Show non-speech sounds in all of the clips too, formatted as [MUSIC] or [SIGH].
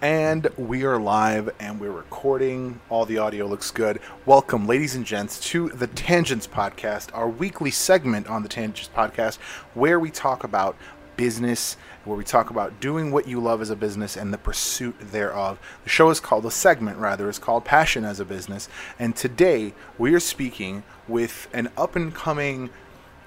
And we are live and we're recording. All the audio looks good. Welcome, ladies and gents, to the Tangents Podcast, our weekly segment on the Tangents Podcast, where we talk about business, where we talk about doing what you love as a business and the pursuit thereof. The show is called, the segment rather, is called Passion as a Business. And today we are speaking with an up and coming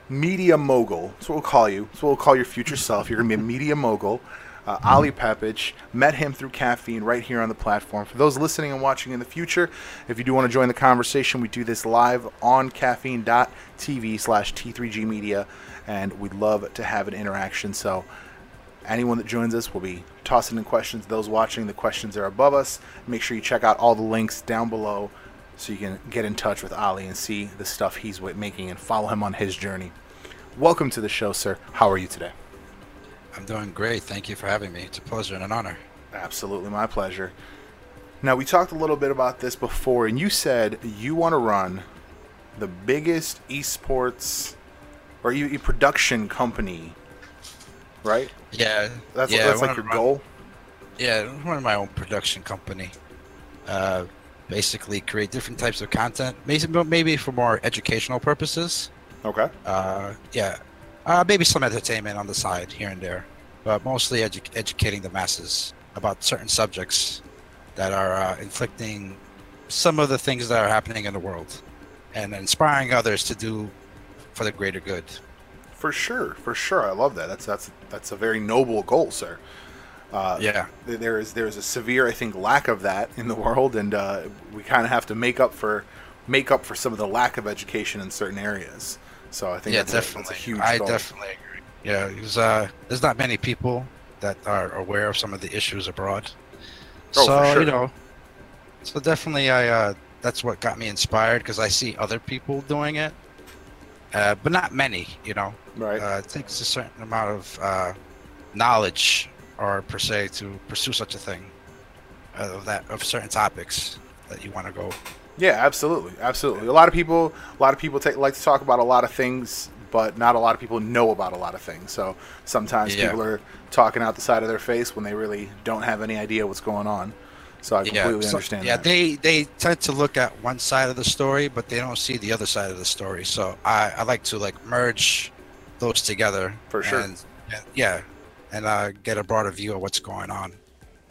media mogul. That's what we'll call you. That's what we'll call your future self. You're going to be a media mogul uh, Ali Pepic. Met him through caffeine right here on the platform. For those listening and watching in the future, if you do want to join the conversation, we do this live on caffeine.tv slash T3G Media, and we'd love to have an interaction. So anyone that joins us will be tossing in questions. Those watching, the questions are above us. Make sure you check out all the links down below so you can get in touch with Ali and see the stuff he's making and follow him on his journey. Welcome to the show, sir. How are you today? I'm doing great. Thank you for having me. It's a pleasure and an honor. Absolutely, my pleasure. Now, we talked a little bit about this before, and you said you want to run the biggest esports or e production company, right? Yeah. That's, yeah, that's like your run, goal? Yeah, run my own production company. Uh, basically, create different types of content, maybe, maybe for more educational purposes. Okay. Uh, yeah, uh, maybe some entertainment on the side here and there, but mostly edu- educating the masses about certain subjects that are uh, inflicting some of the things that are happening in the world and inspiring others to do for the greater good. For sure, for sure. I love that. That's that's that's a very noble goal, sir. Uh, yeah, there is there is a severe, I think, lack of that in the world, and uh, we kind of have to make up for make up for some of the lack of education in certain areas. So I think yeah, that's, definitely. A, that's a huge. I goal. definitely agree. Yeah, because uh, there's not many people that are aware of some of the issues abroad. Oh, so sure. you know, so definitely, I uh, that's what got me inspired because I see other people doing it, uh, but not many. You know, right? Uh, it takes a certain amount of uh, knowledge, or per se, to pursue such a thing uh, of that of certain topics that you want to go yeah, absolutely, absolutely. A lot of people, a lot of people take, like to talk about a lot of things, but not a lot of people know about a lot of things. So sometimes Yeah. people are talking out the side of their face when they really don't have any idea what's going on. So I completely so- understand yeah, that. they they tend to look at one side of the story, but they don't see the other side of the story. So I, I like to like merge those together For sure. And, and- yeah, and uh, get a broader view of what's going on,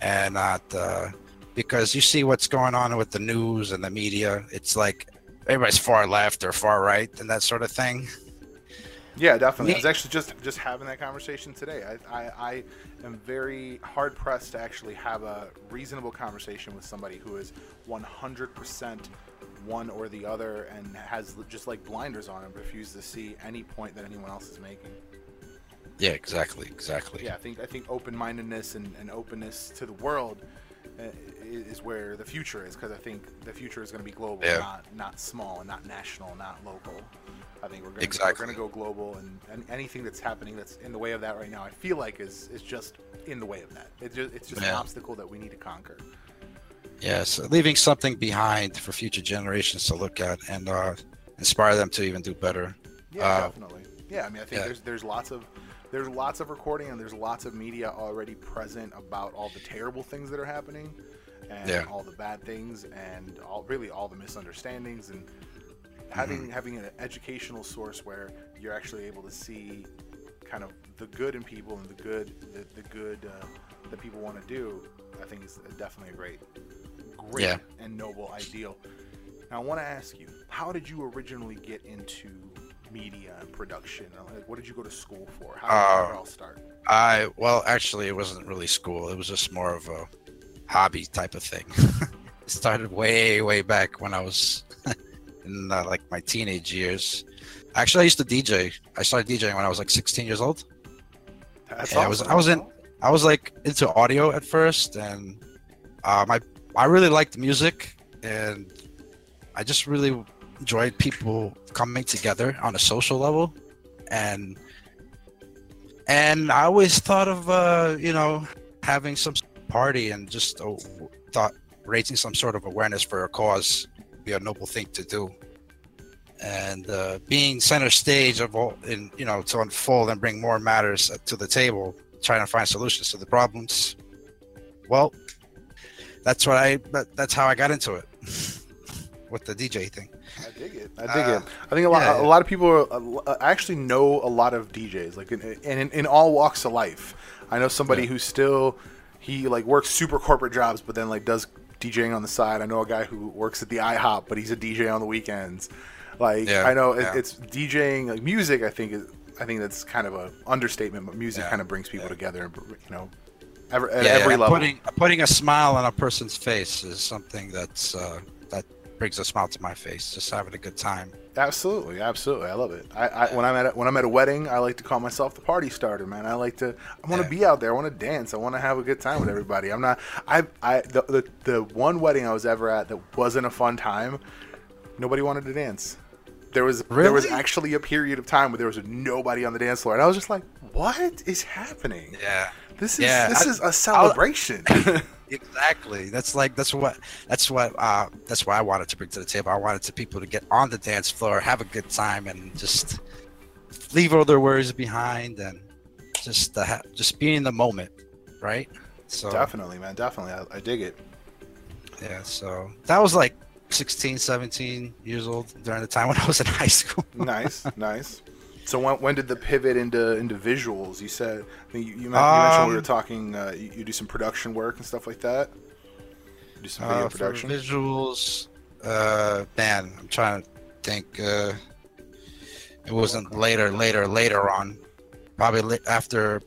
and not uh, because you see what's going on with the news and the media. It's like everybody's far left or far right and that sort of thing. Yeah, definitely. I was actually just just having that conversation today. I, I, I am very hard pressed to actually have a reasonable conversation with somebody who is 100% one or the other and has just like blinders on and refuses to see any point that anyone else is making. Yeah, exactly, exactly. Yeah, I think I think open mindedness and, and openness to the world i- is where the future is because I think the future is going to be global, Yeah. not not small and not national, not local. I think we're going Exactly. to go global, and, and anything that's happening that's in the way of that right now, I feel like is is just in the way of that. It's just it's just an obstacle that we need to conquer. Yes, leaving something behind for future generations to look at and uh, inspire them to even do better. Yeah, Uh, definitely. Yeah, I mean, I think yeah. there's there's lots of there's lots of recording and there's lots of media already present about all the terrible things that are happening and Yeah. all the bad things and all really all the misunderstandings and having Mm-hmm. having an educational source where you're actually able to see kind of the good in people and the good the, the good uh, that people want to do. I think is definitely a great great Yeah. and noble ideal. Now I want to ask you, how did you originally get into media and production? Like, what did you go to school for? How did, did it Uh, all start? I well, actually, it wasn't really school. It was just more of a hobby type of thing. [LAUGHS] it started way, way back when I was [LAUGHS] in uh, like my teenage years. Actually, I used to DJ. I started DJing when I was like 16 years old. That's yeah, I was- I was in- I was like into audio at first, and um, I I really liked music, and I just really enjoyed people coming together on a social level, and and I always thought of uh, you know having some party and just uh, thought raising some sort of awareness for a cause would be a noble thing to do. And uh, being center stage of all, in you know, to unfold and bring more matters to the table, trying to find solutions to the problems. well, that's what I. That, that's how I got into it [LAUGHS] with the DJ thing. I dig it. I dig Uh, it. I think a lot. yeah, A lot of people are, uh, actually know a lot of DJs, like in, in, in, in all walks of life. I know somebody Yeah. who's still he like works super corporate jobs, but then like does DJing on the side. I know a guy who works at the IHOP, but he's a DJ on the weekends. Like Yeah, I know it, yeah. it's DJing like music. I think is I think that's kind of a understatement, but music Yeah, kind of brings people yeah. together, you know, ever, at Yeah, every yeah, level. Putting putting a smile on a person's face is something that's uh, that brings a smile to my face. Just having a good time. Absolutely, absolutely. I love it. I, I when I'm at a, when I'm at a wedding, I like to call myself the party starter, man. I like to I want to be out there. I want to dance. I want to have a good time with everybody. I'm not I I the, the the one wedding I was ever at that wasn't a fun time. Nobody wanted to dance. There was there was actually a period of time where there was nobody on the dance floor, and I was just like, "What is happening? Yeah. This is Yeah, this I- is a celebration." [LAUGHS] Exactly. That's like that's what that's what uh that's what I wanted to bring to the table. I wanted to people to get on the dance floor, have a good time, and just leave all their worries behind, and just uh, just be in the moment, right? So definitely, man. Definitely, I, I dig it. yeah. So that was like 16, 17 years old during the time when I was in high school. nice, nice. So when, when did the pivot into into visuals? You said I think you, you, you mentioned we were Um, talking. Uh, you, you do some production work and stuff like that. You do some video Uh, production. visuals, uh, man, I'm trying to think. Uh, it wasn't later, later, later on. Probably after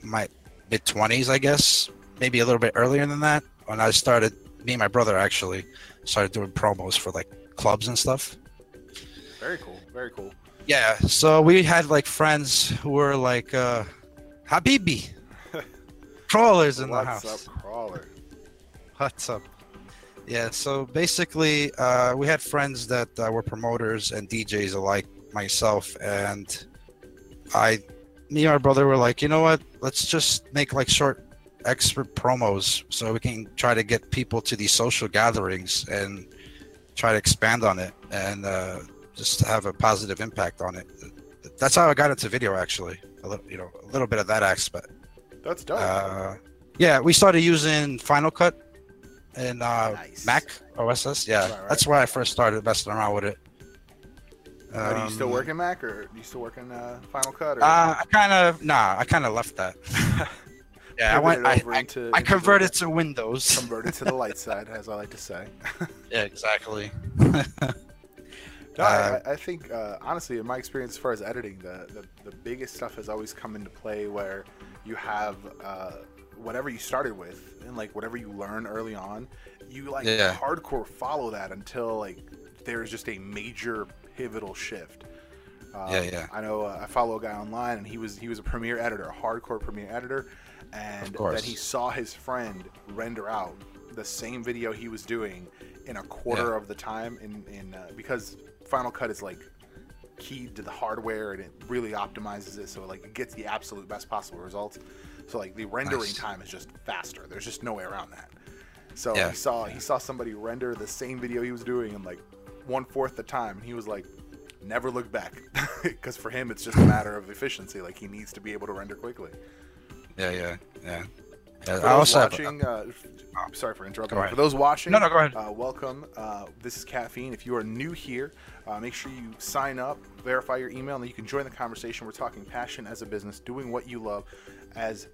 my mid 20s, I guess. Maybe a little bit earlier than that. When I started, me and my brother actually started doing promos for like clubs and stuff. Very cool. Very cool. Yeah, so we had like friends who were like uh, Habibi, [LAUGHS] crawlers in the house. What's house. up, crawler? What's up? Yeah, so basically, uh, we had friends that uh, were promoters and DJs alike, myself, and I, me and my brother were like, you know what? Let's just make like short expert promos so we can try to get people to these social gatherings and try to expand on it and uh, just have a positive impact on it. That's how I got into video, actually. A little, you know, a little bit of that aspect. That's dope. Uh, yeah, we started using Final Cut and uh, Nice. Mac OSS. Yeah, Right, right. that's where I first started messing around with it. Uh, do you still Um, work in Mac or do you still work in uh, Final Cut? Or Uh, I kind of nah, I kind of left that. [LAUGHS] yeah, I went. I, I, into- I into converted to Windows. converted to the light [LAUGHS] side, as I like to say. yeah, exactly. [LAUGHS] No, Uh, I, I think uh, honestly, in my experience as far as editing, the, the the biggest stuff has always come into play where you have uh, whatever you started with and like whatever you learn early on, you like Yeah. hardcore follow that until like there's just a major pivotal shift. Um, Yeah, yeah. I know uh, I follow a guy online, and he was he was a Premiere editor, a hardcore Premiere editor, and then he saw his friend render out the same video he was doing in a quarter Yeah. of the time, in in uh, because Final Cut is like keyed to the hardware and it really optimizes it so like it gets the absolute best possible results. So like the rendering Nice. time is just faster. There's just no way around that. So Yeah. he saw he saw somebody render the same video he was doing in like one fourth the time, and he was like, never look back, [LAUGHS] because for him it's just a matter of efficiency. Like he needs to be able to render quickly. Yeah, yeah, yeah. Yeah, For I also have- watching, uh, sorry for interrupting. For those watching, No, no, go ahead. Uh, welcome. Uh, this is Caffeine. If you are new here, uh, make sure you sign up, verify your email, and you can join the conversation. We're talking passion as a business, doing what you love as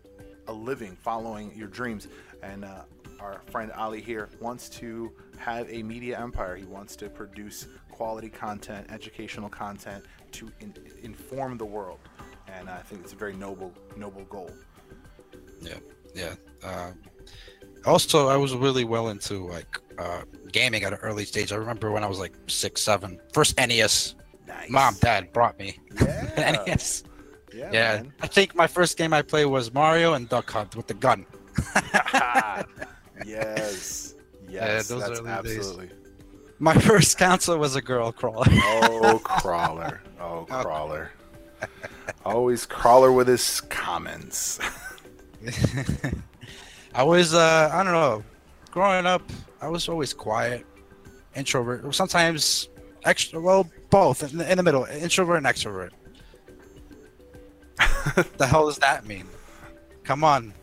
a living, following your dreams. And uh, our friend Ali here wants to have a media empire. He wants to produce quality content, educational content to in- inform the world. And I think it's a very noble, noble goal. Yeah, yeah. Um, also, I was really well into like uh, gaming at an early stage. I remember when I was like six, seven. First NES. Nice. Mom, dad brought me Yeah. [LAUGHS] NES. Yeah. Yeah. I think my first game I played was Mario and Duck Hunt with the gun. [LAUGHS] yes. [LAUGHS] Yes. those that's early days. absolutely. My first console was a girl crawler. Oh, crawler. Oh, crawler. Always crawler with his comments. I was, uh, I don't know, growing up, I was always quiet, introvert. Sometimes extra, well, both in the, in the middle, introvert and extrovert. [LAUGHS] the hell does that mean? Come on.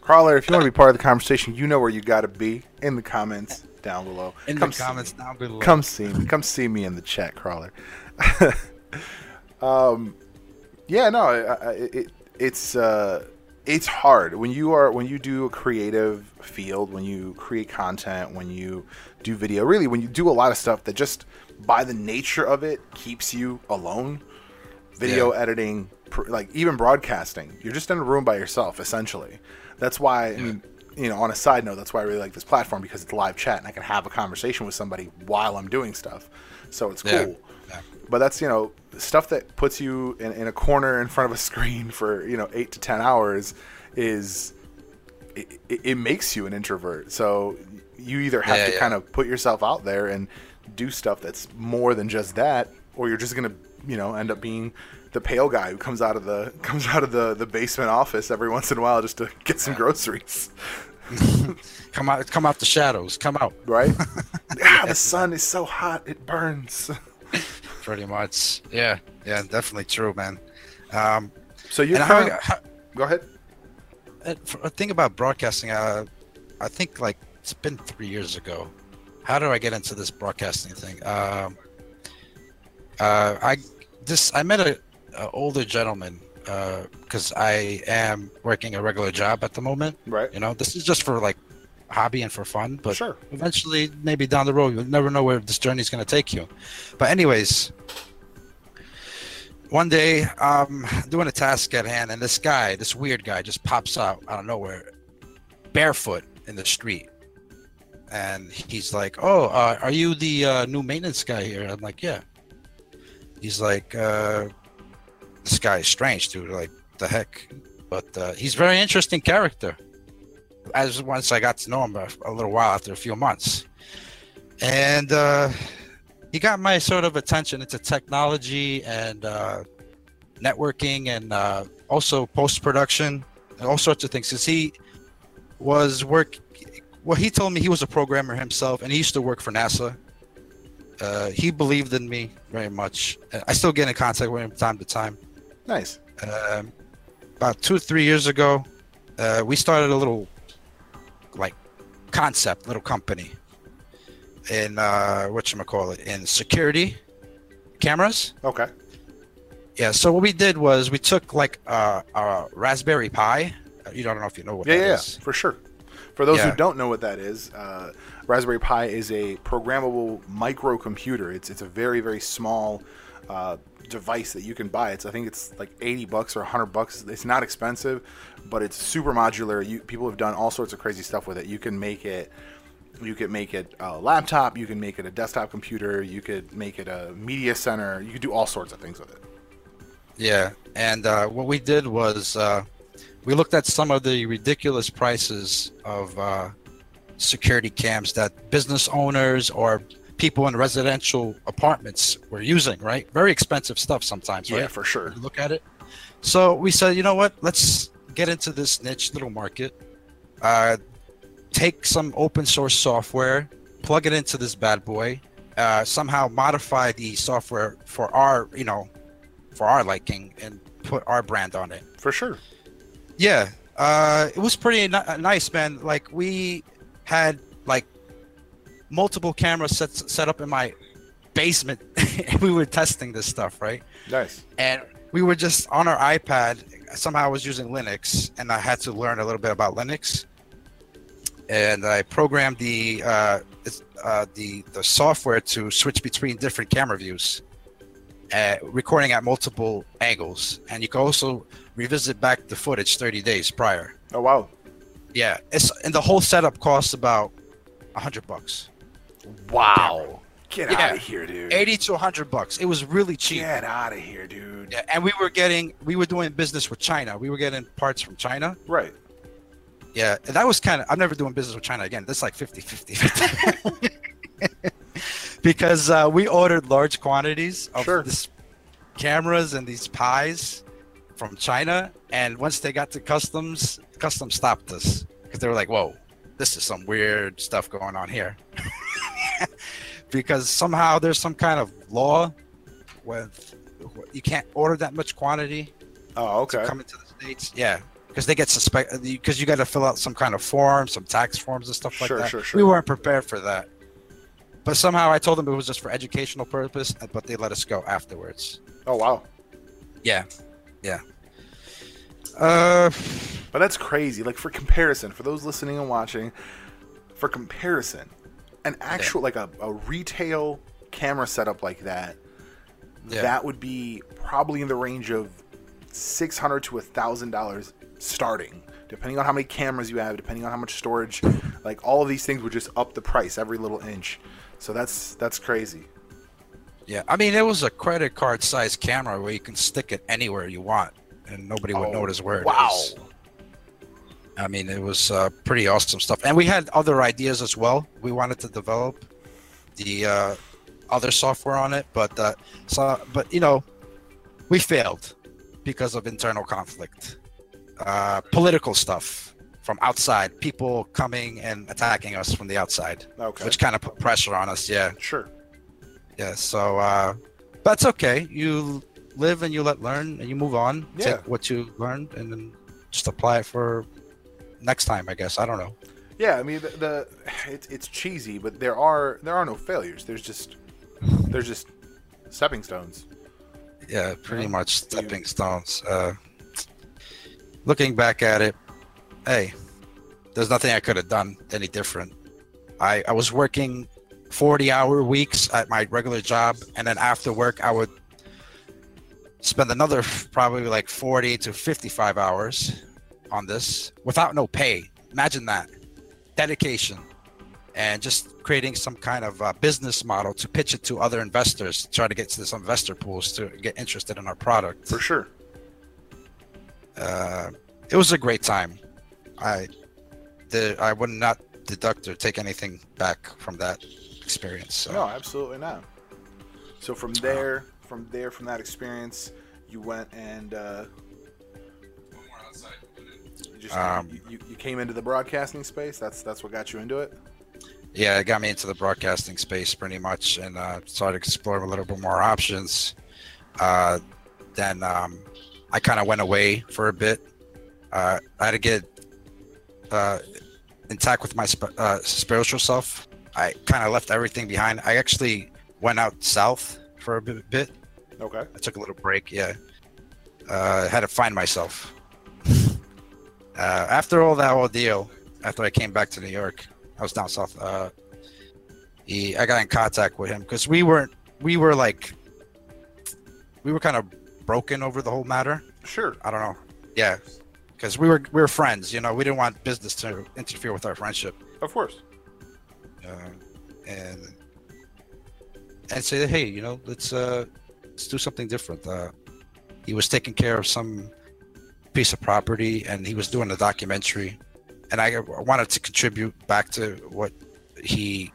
Crawler, if you want to be [LAUGHS] part of the conversation, you know where you got to be in the comments down below. In Come the comments me. down below. Come see me. Come see me in the chat, Crawler. [LAUGHS] um, yeah, no, I, I, it, it's uh, it's hard when you are when you do a creative field, when you create content, when you do video. Really, when you do a lot of stuff that just by the nature of it keeps you alone. Video Yeah. editing, pr- like even broadcasting, you're just in a room by yourself essentially. That's why I mean, you know, on a side note, that's why I really like this platform because it's live chat and I can have a conversation with somebody while I'm doing stuff. So it's cool. Yeah. Yeah. But that's you know stuff that puts you in, in a corner in front of a [LAUGHS] screen for you know eight to ten hours is it, it, it makes you an introvert. So you either have Yeah, to yeah. kind of put yourself out there and do stuff that's more than just that, or you're just gonna you know end up being the pale guy who comes out of the [LAUGHS] comes out of the, the basement office every once in a while just to [LAUGHS] get some groceries, Come out, come out the shadows. Come out. right? ah, the sun is so hot it burns. [LAUGHS] Pretty much. Yeah. Yeah. Definitely true, man. Um, So you how, how, go ahead. uh, a thing about broadcasting, uh, I think like it's been three years ago. How do I get into this broadcasting thing? Um, uh, I this I met a, a older gentleman because I am working a regular job at the moment. Right. You know, this is just for like hobby and for fun, but Sure. eventually, maybe down the road, you'll never know where this journey is going to take you. But anyways, one day I'm doing a task at hand, and this guy, this weird guy, just pops out out of nowhere, barefoot in the street, and he's like, "Oh, uh, are you the uh, new maintenance guy here?" I'm like, "Yeah." He's like, uh, "This guy is strange, dude. Like, the heck?" But uh, he's a very interesting character. As once I got to know him a, a little while after a few months, and uh, he got my sort of attention into technology and uh, networking and uh, also post production and all sorts of things. Because he was work. Well, he told me he was a programmer himself, and he used to work for NASA. Uh, he believed in me very much. Uh, I still get in contact with him time to time. Nice. Um, about two, three years ago, uh, we started a little concept, little company in uh, what you call it in security cameras. Okay. Yeah. So what we did was we took like uh, a Raspberry Pi. Uh, You don't know if you know what Yeah, that yeah, is. for sure. For those who don't know what that is, uh, Raspberry Pi is a programmable microcomputer. It's it's a very very small uh, device that you can buy. It's I think it's like 80 bucks or 100 bucks. It's not expensive, but it's super modular. You people have done all sorts of crazy stuff with it. You can make it you could make it a laptop, you can make it a desktop computer, you could make it a media center. You could do all sorts of things with it. Yeah, and uh, what we did was uh, we looked at some of the ridiculous prices of uh, security cams that business owners or people in residential apartments were using. Right, very expensive stuff sometimes. Yeah, right? for sure. You look at it. So we said, you know what? Let's get into this niche little market. Uh, take some open source software, plug it into this bad boy, uh, somehow modify the software for our, you know, for our liking, and put our brand on it. For sure. Yeah, uh, it was pretty ni- nice, man. Like we had like multiple cameras set set up in my basement, [LAUGHS] and we were testing this stuff, right? Nice. and we were just on our iPad. Somehow I was using Linux, and I had to learn a little bit about Linux. And I programmed the uh, uh, the the software to switch between different camera views, uh, recording at multiple angles, and you can also revisit back the footage 30 days prior. Oh wow. Yeah, it's and the whole setup costs about a hundred bucks, Wow. Get Yeah. out of here, dude. 80 to 100 bucks. It was really cheap. Get out of here, dude. Yeah, and we were getting we were doing business with China. We were getting parts from China. Right. Yeah, and that was kind of I'm never doing business with China again. That's like 50 50. [LAUGHS] because uh, we ordered large quantities of Sure. this cameras and these pies from China and once they got to customs, customs stopped us because they were like, "Whoa, this is some weird stuff going on here." [LAUGHS] because somehow there's some kind of law with you can't order that much quantity Oh, to okay. come into the states. Yeah, because they get suspect because you got to fill out some kind of form, some tax forms and stuff like Sure, that. sure, sure. We weren't prepared for that. But somehow I told them it was just for educational purpose, but they let us go afterwards. Oh wow. Yeah, yeah. Uh, But that's crazy. Like for comparison, for those listening and watching, for comparison, an actual like a, a retail camera setup like that, yeah. that would be probably in the range of six hundred to a thousand dollars starting, depending on how many cameras you have, depending on how much storage. Like all of these things would just up the price every little inch. So that's that's crazy. Yeah, I mean, it was a credit card size camera where you can stick it anywhere you want, and nobody would Oh, notice where it is. wow. I mean, it was uh, pretty awesome stuff, and we had other ideas as well. We wanted to develop the uh, other software on it, but uh, so, but you know, we failed because of internal conflict, uh, political stuff from outside, people coming and attacking us from the outside, Okay. which kind of put pressure on us. Yeah. Sure. Yeah, so uh that's okay. You live and you let learn and you move on. Yeah. Take what you learned and then just apply it for next time, I guess. I don't know. Yeah, I mean the, the it's it's cheesy, but there are there are no failures. There's just there's just stepping stones. Yeah, pretty Yeah. much stepping stones. Uh looking back at it, hey, there's nothing I could have done any different. I I was working 40 hour weeks at my regular job and then after work I would spend another probably like 40 to 55 hours on this without no pay. Imagine that. Dedication and just creating some kind of uh, business model to pitch it to other investors, try to get to some investor pools to get interested in our product. For sure. Uh, it was a great time. I the I would not deduct or take anything back from that experience. So. No, absolutely not. So from there, from there, from that experience, you went and uh, you just Um, you, you, you came into the broadcasting space. That's that's what got you into it. yeah, it got me into the broadcasting space pretty much, and uh, started exploring a little bit more options. Uh, then um, I kind of went away for a bit. Uh, I had to get uh, intact with my sp- uh, spiritual self. I kind of left everything behind. I actually went out south for a bit. Okay. I took a little break. Yeah, uh, had to find myself. [LAUGHS] Uh, after all that ordeal, after I came back to New York, I was down south. Uh, he, I got in contact with him because we weren't, we were like, we were kind of broken over the whole matter. Sure. I don't know. Yeah, because we were we were friends. You know, we didn't want business to interfere with our friendship. Of course. Uh, and and say, hey, you know, let's uh, let's do something different. Uh, he was taking care of some piece of property, and he was doing a documentary, and I wanted to contribute back to what he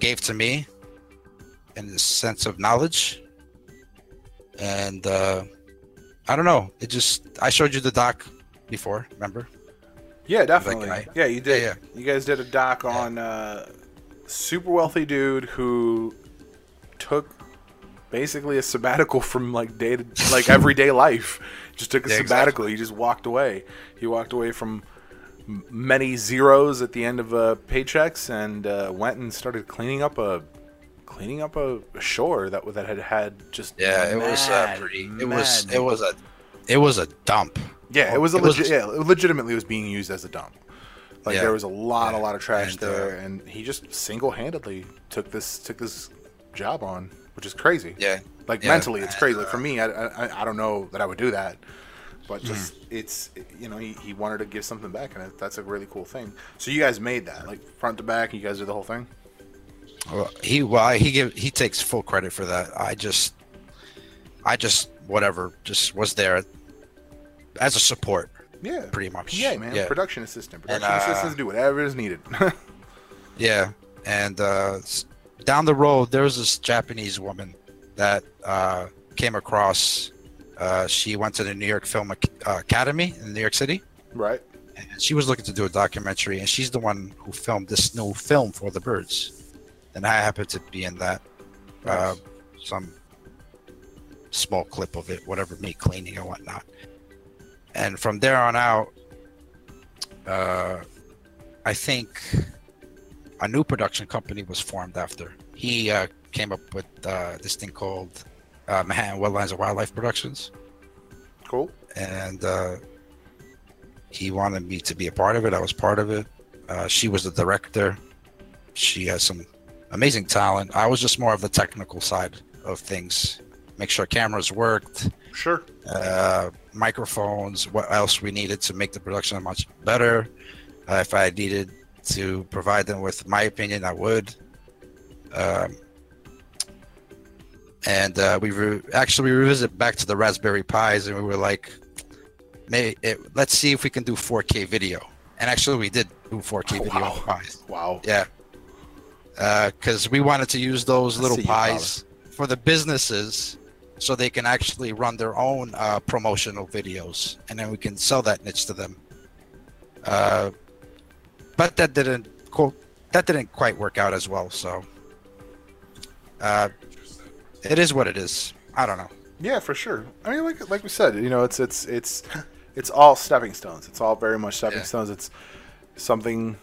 gave to me in the sense of knowledge. And uh, I don't know. It just I showed you the doc before, remember? Yeah, definitely. guy. yeah, you did. Yeah, You guys did a doc Yeah. on uh, super wealthy dude who took basically a sabbatical from like day to like everyday life. Just took a Yeah, sabbatical. He just walked away. He walked away from many zeros at the end of uh, paychecks and uh, went and started cleaning up a cleaning up a, shore that that had had just Yeah, it was uh, pretty. It was it was a it was a dump. Yeah, it was a It was- legit. yeah, legitimately, was being used as a dump. Like Yeah. there was a lot, a lot of trash And, there, uh, and he just single-handedly took this took this job on, which is crazy. Yeah, Like Yeah, mentally, it's crazy. Like for me, I, I I don't know that I would do that, but just Mm. it's you know he, he wanted to give something back, and that's a really cool thing. So you guys made that like front to back. You guys did the whole thing. well, he well he give he takes full credit for that. I just I just whatever just was there as a support Yeah, pretty much. yeah, man. Yeah, Production assistant. And, Production uh, assistants do whatever is needed. [LAUGHS] yeah. And uh, down the road, there was this Japanese woman that uh, came across. Uh, she went to the New York Film uh, Academy in New York City. right. and she was looking to do a documentary and she's the one who filmed this new film for the birds and i happened to be in that uh, Nice. some small clip of it whatever me cleaning and whatnot and from there on out, uh, I think a new production company was formed after he uh, came up with uh, this thing called uh, Manhattan Wetlands and Wildlife Productions, Cool. and uh, he wanted me to be a part of it. I was part of it. Uh, she was the director. She has some amazing talent. I was just more of the technical side of things, make sure cameras worked, Sure. uh, microphones, what else we needed to make the production much better. Uh, if I needed to provide them with my opinion, I would. Um, and uh, we re- actually we revisited back to the Raspberry Pis, and we were like, "May it, let's see if we can do 4K video." And actually, we did do 4K Oh, [LAUGHS] video wow. on Pis. Wow. Yeah. Because we wanted to use those I little see you, pies for the businesses so they can actually run their own uh, promotional videos and then we can sell that niche to them. But that didn't that didn't quite work out as well. So uh, it is what it is. I don't know. Yeah, for sure. I mean, like like we said, you know, it's it's it's it's all stepping stones. It's all very much stepping Yeah. stones. It's something.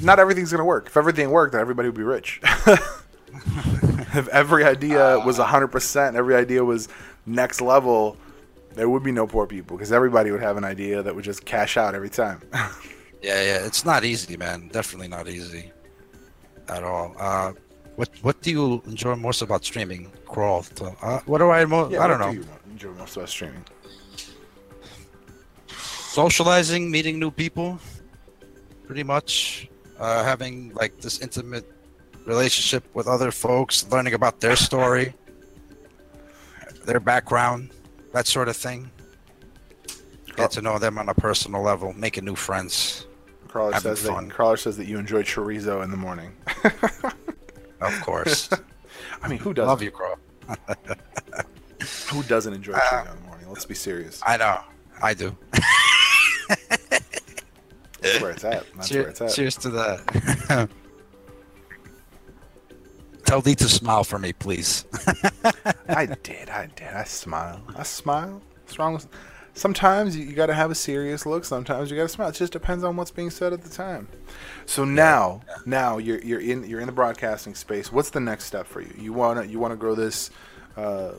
Not everything's gonna work. If everything worked, then everybody would be rich. [LAUGHS] if every idea was hundred percent, every idea was next level, there would be no poor people because everybody would have an idea that would just cash out every time. [LAUGHS] Yeah, yeah, it's not easy, man. Definitely not easy at all. Uh, what what do you enjoy most about streaming, Crawl? Uh, what do I mo- I don't know. Do enjoy most about streaming? Socializing, meeting new people, pretty much. Uh, having like this intimate relationship with other folks, learning about their story, their background, that sort of thing. Get to know them on a personal level, making new friends. Crawler Having says fun. that Crawler says that you enjoy chorizo in the morning. [LAUGHS] Of course, [LAUGHS] I mean, who doesn't? love you, Crawl. [LAUGHS] Who doesn't enjoy Uh, chorizo in the morning? Let's be serious. I know, I do. That's where it's at. That's Cheer- where it's at. Cheers to that. Tell D to smile for me, please. I did. I did. I smile. I smile. What's wrong with? Sometimes you, you got to have a serious look. Sometimes you got to smile. It just depends on what's being said at the time. So now, now you're you're in you're in the broadcasting space. What's the next step for you? You wanna you wanna grow this uh,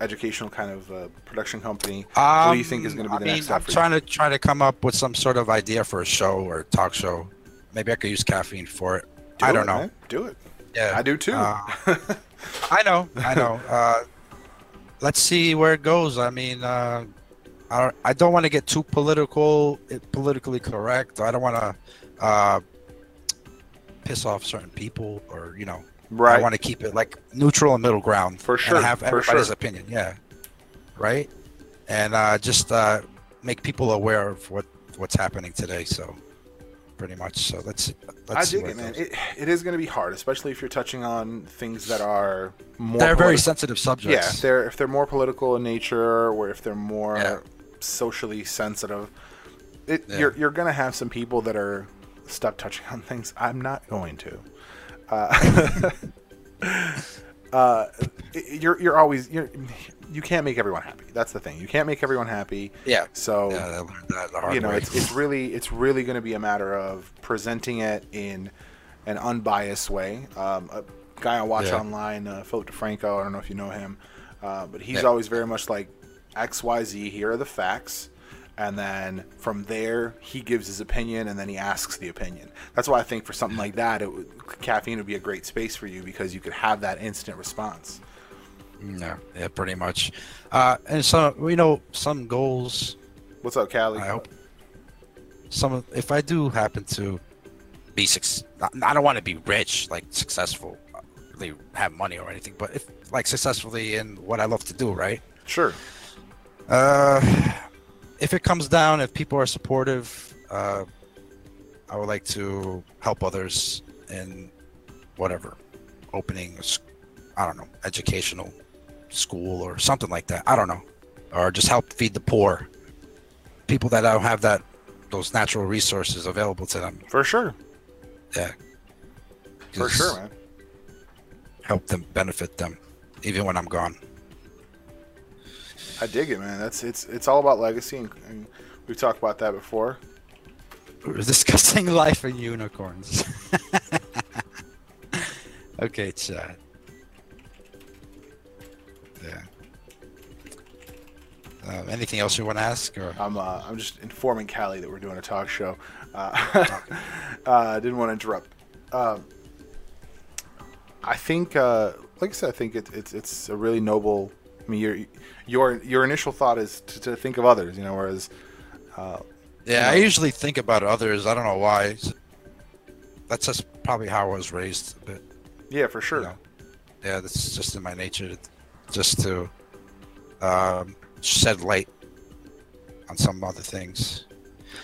educational kind of uh, production company. what do you think is going to be Um, the I next mean, I'm step for trying to try to come up with some sort of idea for a show or talk show. Maybe I could use caffeine for it. you? I Do don't it, know. man. Do it. Yeah, I do too. Uh, I know. I know. [LAUGHS] Uh, let's see where it goes. I mean, uh, I, I don't want to get too political, eh, politically correct. I don't want to uh, piss off certain people, or you know, right. I want to keep it like neutral and middle ground For sure, and have everybody's sure. opinion. Yeah, right. And uh, just uh, make people aware of what what's happening today. So, pretty much. So let's let's I dig it, man. It, it is going to be hard, especially if you're touching on things that are more. They're very politi- sensitive Yeah, subjects. if they're if they're more political in nature, or if they're more Yeah. Socially sensitive, it, Yeah. you're you're gonna have some people that are stop touching on things. I'm not going to. Uh, [LAUGHS] uh, you're you're always you're you can't make everyone happy. That's the thing. You can't make everyone happy. yeah. So Yeah, learned that you know, way. it's, it's really it's really going to be a matter of presenting it in an unbiased way. Um, a guy I watch Yeah. online, uh, Philip DeFranco. I don't know if you know him, uh, but he's Yeah. always very much like X, Y, Z. Here are the facts, and then from there he gives his opinion, and then he asks the opinion. That's why I think for something like that, it would, caffeine would be a great space for you because you could have that instant response. Yeah, yeah, pretty much. Uh, and so you know, some goals. What's up, Callie? I hope some. of- If I do happen to be I don't want to be rich, like successful, have money or anything. But if like successfully in what I love to do, right? Sure. Uh, if it comes down, if people are supportive, uh, I would like to help others in whatever, opening, I don't know, educational school or something like that. I don't know, or just help feed the poor, people that don't have that those natural resources available to them. For sure. Yeah, For sure, man. Help them benefit them, even when I'm gone. I dig it, man. That's it's it's all about legacy, and, and we've talked about that before. We're discussing [LAUGHS] life and unicorns. [LAUGHS] okay, chat. Yeah. Uh, anything else you want to ask? Or I'm uh, I'm just informing Callie that we're doing a talk show. Uh, [LAUGHS] uh, didn't want to interrupt. Um, I think, uh, like I said, I think it, it's it's a really noble. I mean, your your your initial thought is to, to think of others, you know, whereas. Uh, yeah, you I usually think about others. I don't know why. That's just probably how I was raised. a bit. yeah, for sure. You know? Yeah, that's just in my nature, just to um, shed light on some other things.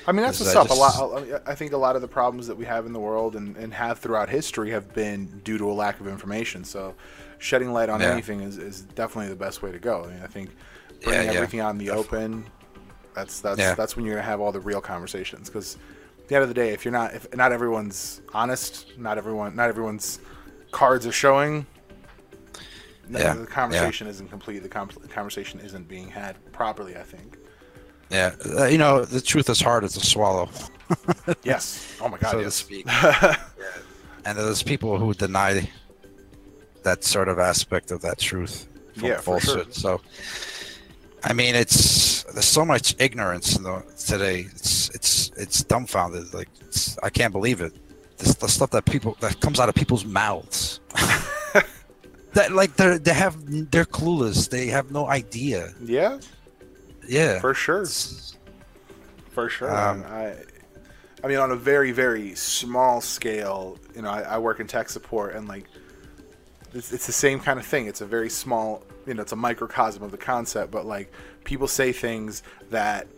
I mean, that's what's I up. A lot. I- think a lot of the problems that we have in the world and, and have throughout history have been due to a lack of information. So, shedding light on Yeah. anything is, is definitely the best way to go. I mean, I think bringing Yeah, yeah. everything out in the Definitely. open. That's that's that's when you're gonna have all the real conversations. Because at the end of the day, if you're not, if not everyone's honest, not everyone, not everyone's cards are showing. Yeah, The conversation isn't complete. The com- conversation isn't being had properly. I think. Yeah, uh, you know, the truth is harder to swallow, [LAUGHS] Yes. Oh my God. so to yes. [LAUGHS] speak. and there's people who deny that sort of aspect of that truth Yeah, for sure. falsehood. So, I mean, it's there's so much ignorance the, today. It's it's it's dumbfounded. Like it's, I can't believe it. This the stuff that people that comes out of people's mouths. [LAUGHS] that like they they have they're clueless. They have no idea. yeah. Yeah. For sure. It's- For sure. Um. I, I mean, on a very, very small scale, you know, I, I work in tech support, and like, it's, it's the same kind of thing. It's a very small, you know, it's a microcosm of the concept, but like, people say things that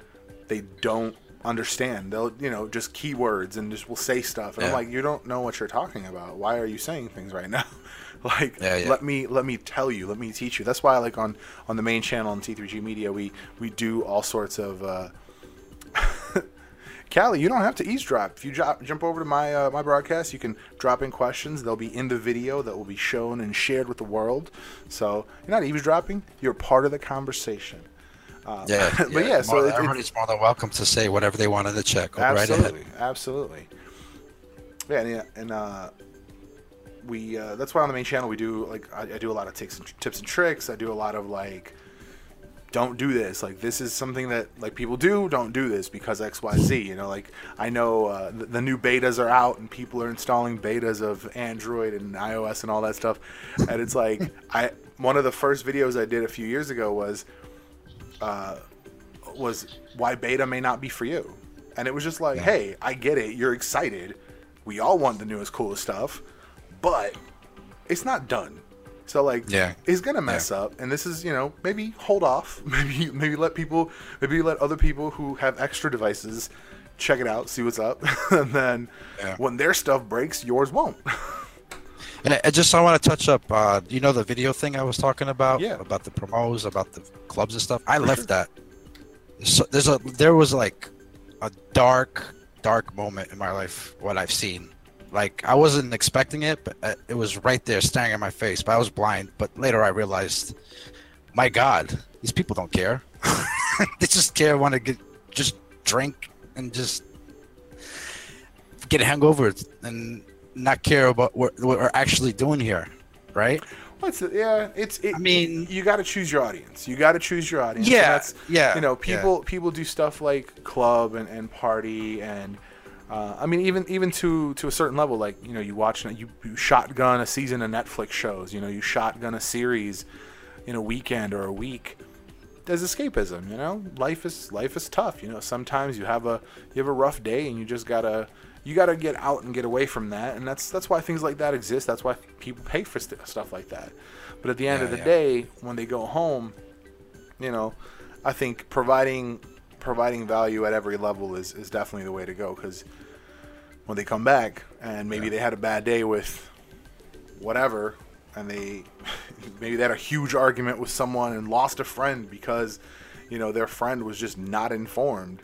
they don't understand. They'll, you know, just keywords and just will say stuff, and I'm like, you don't know what you're talking about. Why are you saying things right now? [LAUGHS] [LAUGHS] like, Yeah, yeah. let me let me tell you, let me teach you. That's why, like on on the main channel on T3G Media, we we do all sorts of. Uh, [LAUGHS] Callie, you don't have to eavesdrop. If you drop, jump over to my uh, my broadcast, you can drop in questions. They'll be in the video that will be shown and shared with the world. So you're not eavesdropping; you're part of the conversation. Um, Yeah, [LAUGHS] but yeah, so more- it- everybody's more than welcome to say whatever they want in the chat. Go right absolutely, ahead. absolutely. Yeah, and, yeah, and uh, we uh, that's why on the main channel we do like I, I do a lot of tips and, tips and tricks. I do a lot of like don't do this. Like this is something that like people do don't do this because xyz you know like i know uh, the, the new betas are out and people are installing betas of android and ios and all that stuff. And it's like [LAUGHS] i one of the first videos i did a few years ago was uh, was why beta may not be for you. And it was just like Yeah. hey i get it. You're excited. We all want the newest coolest stuff but it's not done so like Yeah. is gonna mess up and this is you know maybe hold off [LAUGHS] maybe maybe let people maybe let other people who have extra devices check it out see what's up [LAUGHS] and then Yeah. when their stuff breaks yours won't [LAUGHS] And I, just I want to touch up. Uh, you know the video thing I was talking about? Yeah. About the promos, about the clubs and stuff. I left that. So there's a there was like a dark dark moment in my life. What I've seen, like I wasn't expecting it, but uh, it was right there, staring at my face. But I was blind. But later I realized, my God, these people don't care. [LAUGHS] they just care, want to get just drink and just get hangover and not care about what, what we're actually doing here, right? What's it? Yeah, it's. It, I mean- you got to choose your audience. You got to choose your audience. Yeah, that's, yeah, You know, yeah. people people do stuff like club and, and party and. Uh, I mean, even even to to a certain level, like you know, you watch you, you shotgun a season of Netflix shows. You know, you shotgun a series in a weekend or a week. There's escapism. You know, life is life is tough. You know, sometimes you have a you have a rough day and you just gotta you gotta get out and get away from that. And that's that's why things like that exist. That's why people pay for st- stuff like that. But at the end Yeah, of the yeah. day, when they go home, you know, I think providing providing value at every level is, is definitely the way to go because when they come back and maybe Yeah. they had a bad day with whatever and they [LAUGHS] maybe they had a huge argument with someone and lost a friend because you know their friend was just not informed.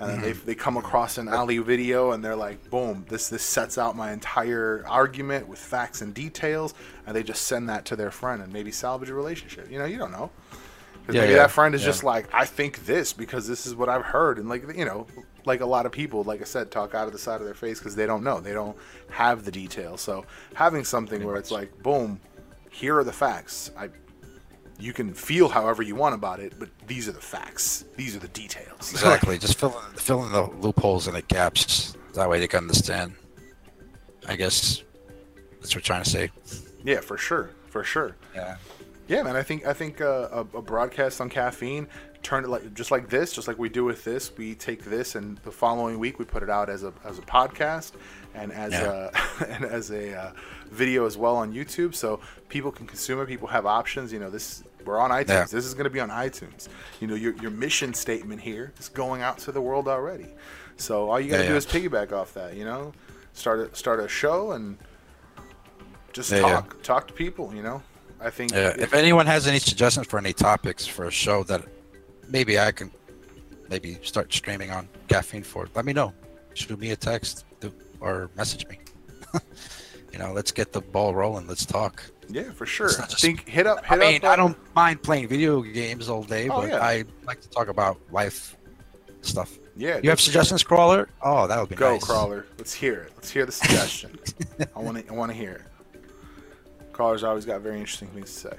And then they, mm-hmm. they come across an Ali video and they're like boom this this sets out my entire argument with facts and details and they just send that to their friend and maybe salvage a relationship. You know you don't know Yeah, maybe yeah, that friend is yeah. just like, I think this because this is what I've heard, and like you know, like a lot of people, like I said, talk out of the side of their face because they don't know, they don't have the details. So having something where it's like, boom, here are the facts. I, you can feel however you want about it, but these are the facts. These are the details. Exactly. [LAUGHS] Just fill in, fill in the loopholes and the gaps. That way they can understand. I guess that's what we're trying to say. yeah, for sure, for sure. Yeah. Yeah, man. I think I think uh, a, a broadcast on caffeine turn it like just like this, just like we do with this. We take this and the following week we put it out as a as a podcast and as Yeah. a [LAUGHS] and as a uh, video as well on YouTube, so people can consume it. People have options. You know, this we're on iTunes. Yeah. This is going to be on iTunes. You know, your your mission statement here is going out to the world already. So all you got to Yeah, do is piggyback off that. You know, start a, start a show and just talk talk to people. You know. I think Yeah. it- If anyone has any suggestions for any topics for a show that maybe I can maybe start streaming on caffeine for, let me know. Shoot me a text or message me. [LAUGHS] you know, let's get the ball rolling. Let's talk. Yeah, for sure. I think hit up. I mean, up, I don't mind playing video games all day, Oh, but yeah. I like to talk about life stuff. Yeah, You have suggestions, Crawler? Oh, that would be nice. Go nice. crawler. Let's hear it. Let's hear the suggestion. [LAUGHS] I want to. I want to hear it. Crawler's always got very interesting things to say.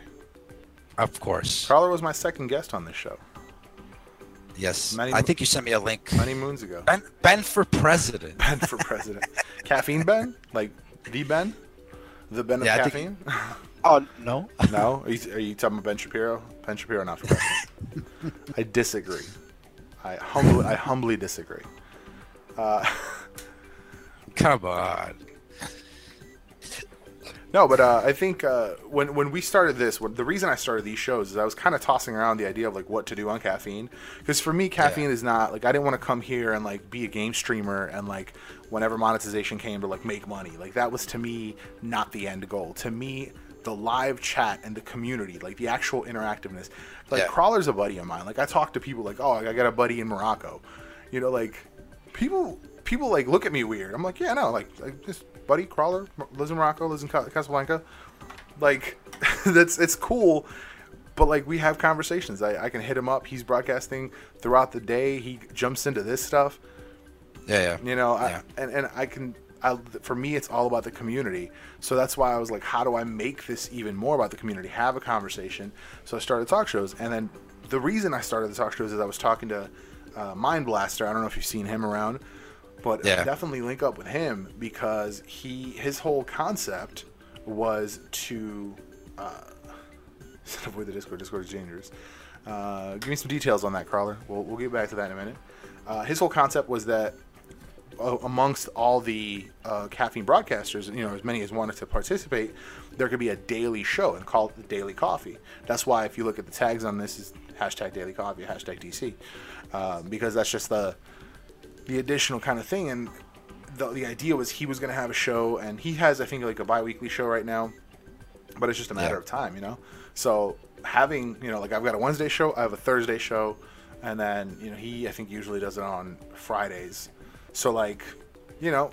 Of course. Crawler was my second guest on this show Yes. Many I think you sent me a link. many moons ago. Ben, ben for president. Ben for president. [LAUGHS] Caffeine Ben, like the Ben, the Ben of Yeah, I think- caffeine. Oh no. [LAUGHS] no, are you, are you talking about Ben Shapiro? Ben Shapiro not for president. [LAUGHS] I disagree. I humbly, I humbly disagree. Uh, Come on. No, but uh, I think uh, when when we started this, when, the reason I started these shows is I was kind of tossing around the idea of like what to do on caffeine, because for me, caffeine is not like I didn't want to come here and like be a game streamer and like whenever monetization came to like make money, like that was to me not the end goal. To me, the live chat and the community, like the actual interactiveness, like Yeah. Crawler's a buddy of mine. Like I talk to people like, oh, I got a buddy in Morocco, you know, like people people like look at me weird. I'm like, yeah, no, like, like this buddy crawler lives in Morocco, lives in Casablanca. Like [LAUGHS] that's it's cool, but like we have conversations. I, I can hit him up. He's broadcasting throughout the day. He jumps into this stuff. Yeah, yeah. You know, Yeah. I, and and I can. I, for me, it's all about the community. So that's why I was like, how do I make this even more about the community? Have a conversation. So I started talk shows, and then the reason I started the talk shows is I was talking to uh, Mind Blaster. I don't know if you've seen him around, but Yeah. definitely link up with him because he his whole concept was to uh, [LAUGHS] avoid the Discord. Discord is dangerous. Uh, give me some details on that, Crawler. We'll, we'll get back to that in a minute. Uh, his whole concept was that uh, amongst all the uh, caffeine broadcasters, you know, as many as wanted to participate, there could be a daily show and call it the Daily Coffee. That's why if you look at the tags on this, is hashtag Daily Coffee, hashtag DC, uh, because that's just the the additional kind of thing. And the, the idea was he was going to have a show, and he has, I think, like a bi-weekly show right now, but it's just a matter Yeah. of time, you know. So having, you know, like I've got a Wednesday show, I have a Thursday show, and then you know he, I think, usually does it on Fridays. So like, you know,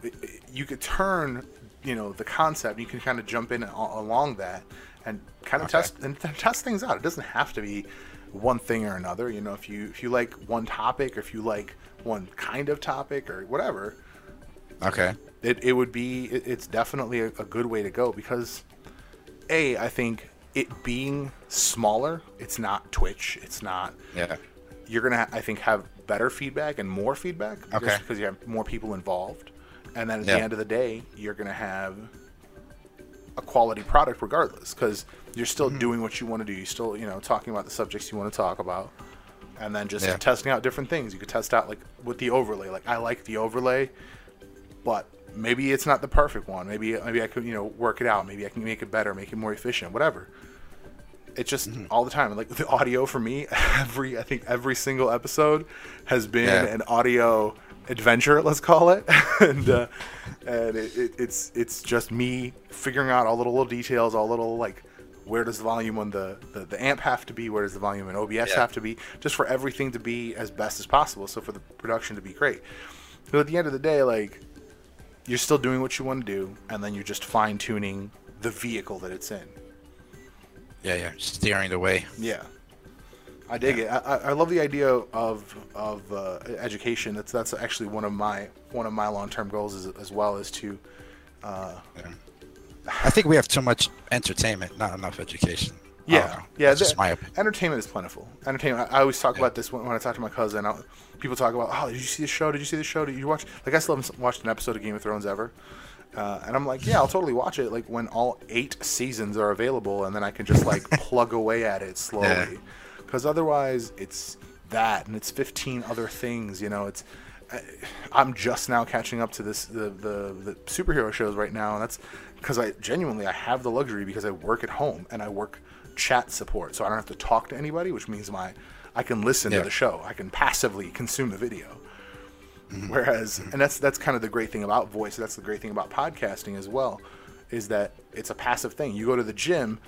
you could turn, you know, the concept. You can kind of jump in along that and kind of Okay. test and test things out. It doesn't have to be one thing or another. You know, if you if you like one topic, or if you like one kind of topic, or whatever, Okay. it, it would be it, it's definitely a, a good way to go because a i think it being smaller it's not twitch it's not Yeah. you're gonna i think have better feedback and more feedback Okay. just because you have more people involved and then at Yeah. the end of the day you're gonna have a quality product regardless because you're still Mm-hmm. doing what you want to do you're still you know talking about the subjects you want to talk about and then just Yeah. testing out different things you could test out like with the overlay like i like the overlay but maybe it's not the perfect one. Maybe maybe I could you know work it out. Maybe I can make it better, make it more efficient, whatever. It's just Mm-hmm. all the time. Like the audio for me, [LAUGHS] every I think every single episode has been Yeah. an audio adventure, let's call it, [LAUGHS] and uh, and it, it, it's it's just me figuring out all little little details, all little like where does the volume on the, the, the amp have to be, where does the volume in OBS Yeah. have to be, just for everything to be as best as possible, so for the production to be great. So at the end of the day, like you're still doing what you want to do, and then you're just fine tuning the vehicle that it's in. Yeah, yeah. Steering the way. Yeah. I dig it. I, I love the idea of of uh, education. That's that's actually one of my one of my long term goals as, as well as to. Uh, I think we have too much entertainment, not enough education. Yeah, yeah. That's the- my opinion. entertainment is plentiful. Entertainment. I, I always talk Yeah. about this when, when I talk to my cousin. i people talk about, oh, did you see the show? Did you see the show? Did you watch? Like I still haven't watched an episode of Game of Thrones ever. Uh, and I'm like, yeah, I'll totally watch it. Like when all eight seasons are available, and then I can just like [LAUGHS] plug away at it slowly. Because otherwise, it's that, and it's 15 other things. You know, it's. I'm just now catching up to this the, the the superhero shows right now, and that's because I genuinely I have the luxury because I work at home and I work chat support, so I don't have to talk to anybody, which means my I can listen Yeah. to the show. I can passively consume the video. Mm-hmm. Whereas, mm-hmm. and that's that's kind of the great thing about voice. That's the great thing about podcasting as well, is that it's a passive thing. You go to the gym,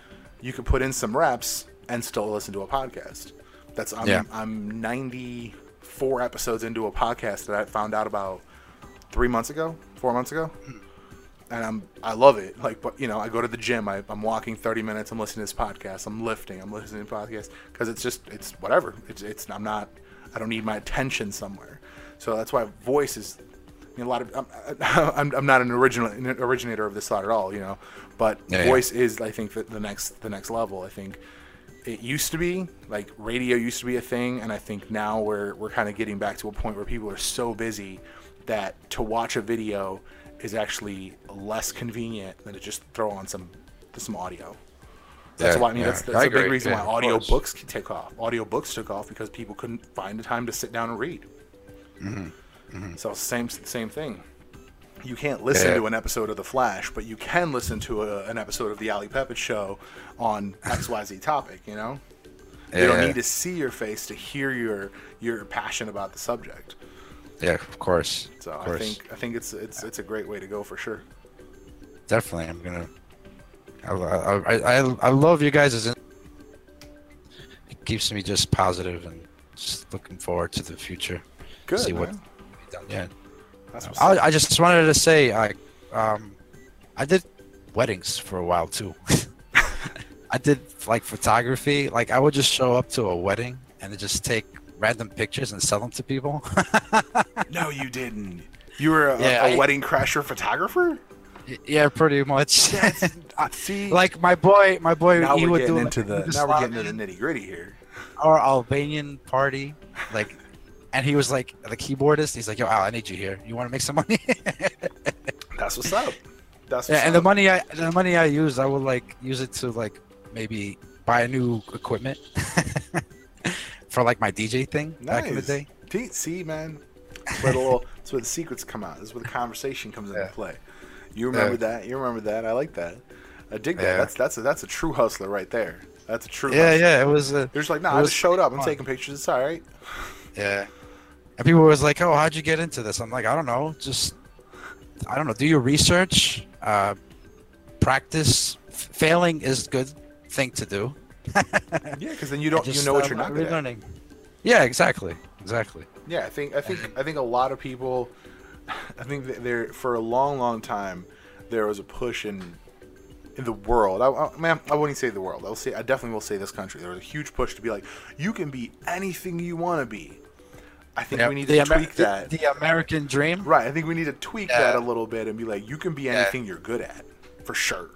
you can put in some reps and still listen to a podcast. That's I'm Yeah. I'm 94 episodes into a podcast that I found out about three months ago, four months ago, mm. And I'm I love it. Like, but you know, I go to the gym, I, I'm walking 30 minutes, I'm listening to this podcast, I'm lifting, I'm listening to podcasts because it's just it's whatever. It's it's I'm not I don't need my attention somewhere. So that's why voice is you know, a lot of I'm, [LAUGHS] I'm, I'm not an original an originator of this thought at all, you know, but Yeah, yeah. voice is I think the, the next the next level. I think it used to be like radio used to be a thing, and I think now we're we're kind of getting back to a point where people are so busy that to watch a video is actually less convenient than to just throw on some some audio. That's Yeah, why I mean yeah. that's, that's I a big reason yeah, why audio books can take off. Audio books took off because people couldn't find the time to sit down and read. Mm-hmm. So same same thing. You can't listen to an episode of The Flash, but you can listen to a, an episode of the Ali Pepic Show on X Y Z [LAUGHS] topic. You know, you don't need to see your face to hear your your passion about the subject. Yeah, of course. So of I think I think it's it's it's a great way to go for sure. definitely i'm gonna i i i, I love you guys as in it keeps me just positive and just looking forward to the future Good, see man. what done yeah I. I just wanted to say i um i did weddings for a while too [LAUGHS] i did like photography like i would just show up to a wedding and just take random pictures and sell them to people [LAUGHS] no, you didn't. You were a, Yeah, a I- wedding crasher photographer. yeah pretty much Uh, [LAUGHS] See, like my boy my boy now he we're would getting do into like, the now we're getting into the nitty gritty here. our Albanian party, like, and he was like the keyboardist. He's like, "Yo, Al, I need you here. You want to make some money?" [LAUGHS] That's what's up. That's what's yeah, and the money I the money I use, I will like use it to like maybe buy a new equipment for like my DJ thing back in the Nice. day. See- man, that's where the little, that's where the secrets come out. This is where the conversation comes into play. You remember Yeah. that? You remember that? I like that. I dig that. Yeah. That's that's a, that's a true hustler right there. That's a true. Yeah, hustler. yeah, it was. Uh, They're just like, nah, I just showed up. I'm fun. taking pictures. It's all right. yeah. And people was like, "Oh, how'd you get into this?" I'm like, "I don't know. Just, I don't know. Do your research. Uh, practice. F- failing is good thing to do. [LAUGHS] Yeah, because then you don't you know what you're not good at. Yeah, exactly, exactly. Yeah, I think I think I think a lot of people. [LAUGHS] I think that there for a long, long time there was a push in in the world. I, I, man, I wouldn't say the world. I'll say I definitely will say this country. There was a huge push to be like, you can be anything you want to be. I think Yeah, we need the to Amer- tweak that. The, the American dream. right. I think we need to tweak Yeah. that a little bit and be like, you can be Yeah. anything you're good at, for sure.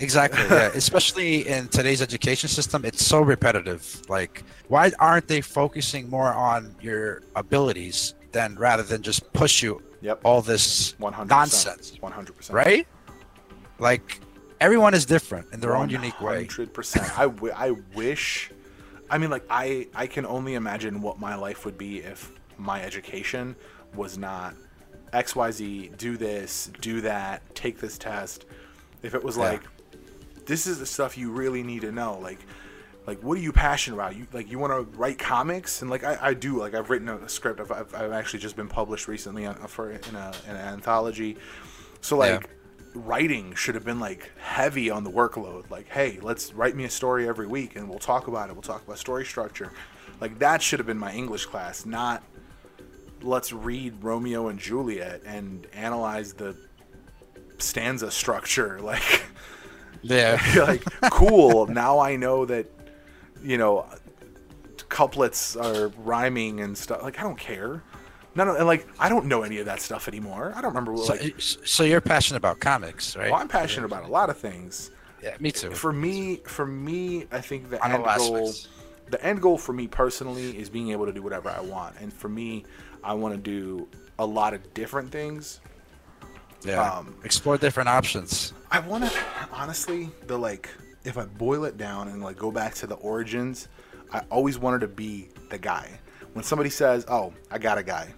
Exactly. Yeah. [LAUGHS] Especially in today's education system, it's so repetitive. Like, why aren't they focusing more on your abilities than rather than just push you Yep. all this 100%. nonsense? One hundred percent. Right? Like, everyone is different in their own unique way. Hundred percent. I, w- I wish. I mean, like I I can only imagine what my life would be if my education was not X Y Z. Do this, do that, take this test. If it was Yeah. like, this is the stuff you really need to know. Like, like what are you passionate about? You like you want to write comics and like I, I do. Like I've written a script. I've, I've, I've actually just been published recently on, uh, for in, a, in an anthology. So Yeah. like writing should have been like heavy on the workload. Like, hey, let's write me a story every week and we'll talk about it. We'll talk about story structure. Like that should have been my English class, not let's read Romeo and Juliet and analyze the stanza structure. [LAUGHS] Like Yeah. [LAUGHS] like cool, now I know that you know couplets are rhyming and stuff. Like I don't care. None of and like I don't know any of that stuff anymore. I don't remember. So, Like, so you're passionate about comics, right? well, I'm passionate about a lot of things. Yeah, me too. For me, for me, I think the end goal, aspects. the end goal for me personally is being able to do whatever I want. And for me, I want to do a lot of different things. Yeah. um, Explore different options. I want to honestly the like if I boil it down and like go back to the origins, I always wanted to be the guy. When somebody says, "Oh, I got a guy,"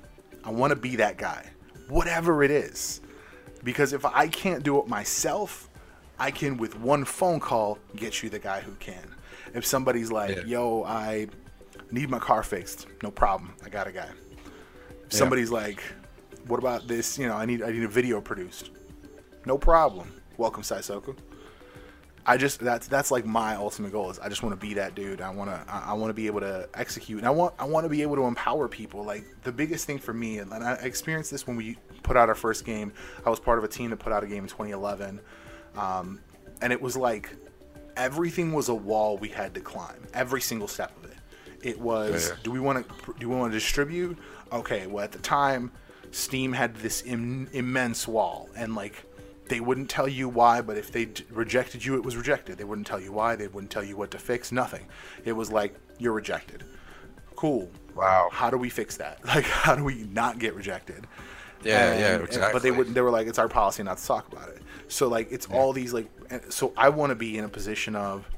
I want to be that guy, whatever it is. Because if I can't do it myself, I can with one phone call get you the guy who can. If somebody's like, Yeah. "Yo, I need my car fixed," no problem, I got a guy. If Yeah. somebody's like, "What about this? You know, I need I need a video produced." No problem. Welcome, Saisoku. I just that's that's like my ultimate goal is I just want to be that dude. I want to I, want to be able to execute and I want I want to be able to empower people. Like the biggest thing for me and I experienced this when we put out our first game. I was part of a team that put out a game in 2011. Um, and it was like everything was a wall we had to climb. Every single step of it. It was Yeah. do we want to do we want to distribute? Okay, well at the time Steam had this Im- immense wall and like they wouldn't tell you why, but if they d- rejected you, it was rejected. They wouldn't tell you why. They wouldn't tell you what to fix. Nothing. It was like you're rejected. Cool. Wow. How do we fix that? [LAUGHS] Like, how do we not get rejected? Yeah, And- yeah, and- exactly. But they wouldn't. They were like, it's our policy not to talk about it. So like, it's all these like. So I want to be in a position of,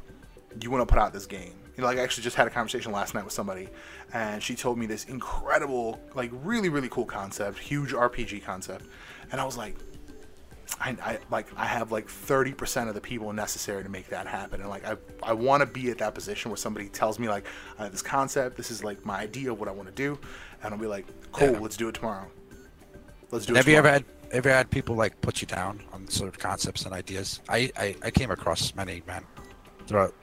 you want to put out this game. You know, like I actually just had a conversation last night with somebody, and she told me this incredible, like really really cool concept, huge RPG concept, and I was like, I, I like I have like 30% of the people necessary to make that happen and like I, I want to be at that position where somebody tells me like I have this concept this is like my idea of what I want to do and I'll be like cool Yeah. let's do it tomorrow let's do And it have you ever tomorrow. had ever had people like put you down on sort of concepts and ideas? I, I, I came across many man throughout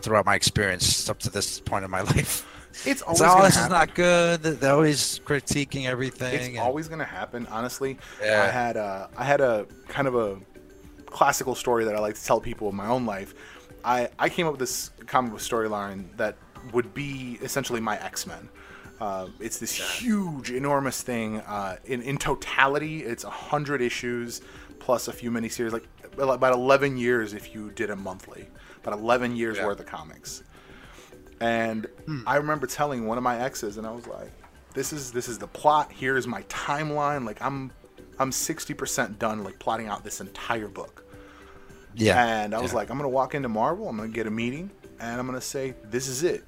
throughout my experience up to this point in my [LAUGHS] life. It's always So, oh, this is not good. They're always critiquing everything. it's and- always gonna happen honestly Yeah. I had a I had a kind of a classical story that I like to tell people in my own life I I came up with this comic book storyline that would be essentially my X-Men Uh, it's this huge, enormous thing. Uh, in in totality, it's a hundred issues plus a few miniseries, like about eleven years if you did a monthly, about eleven years Yeah. worth of comics. And hmm. I remember telling one of my exes, and I was like, "This is this is the plot. Here's my timeline. Like I'm I'm sixty percent done, like plotting out this entire book." yeah. And I was yeah. like, I'm gonna walk into Marvel. I'm gonna get a meeting, and I'm gonna say, "This is it.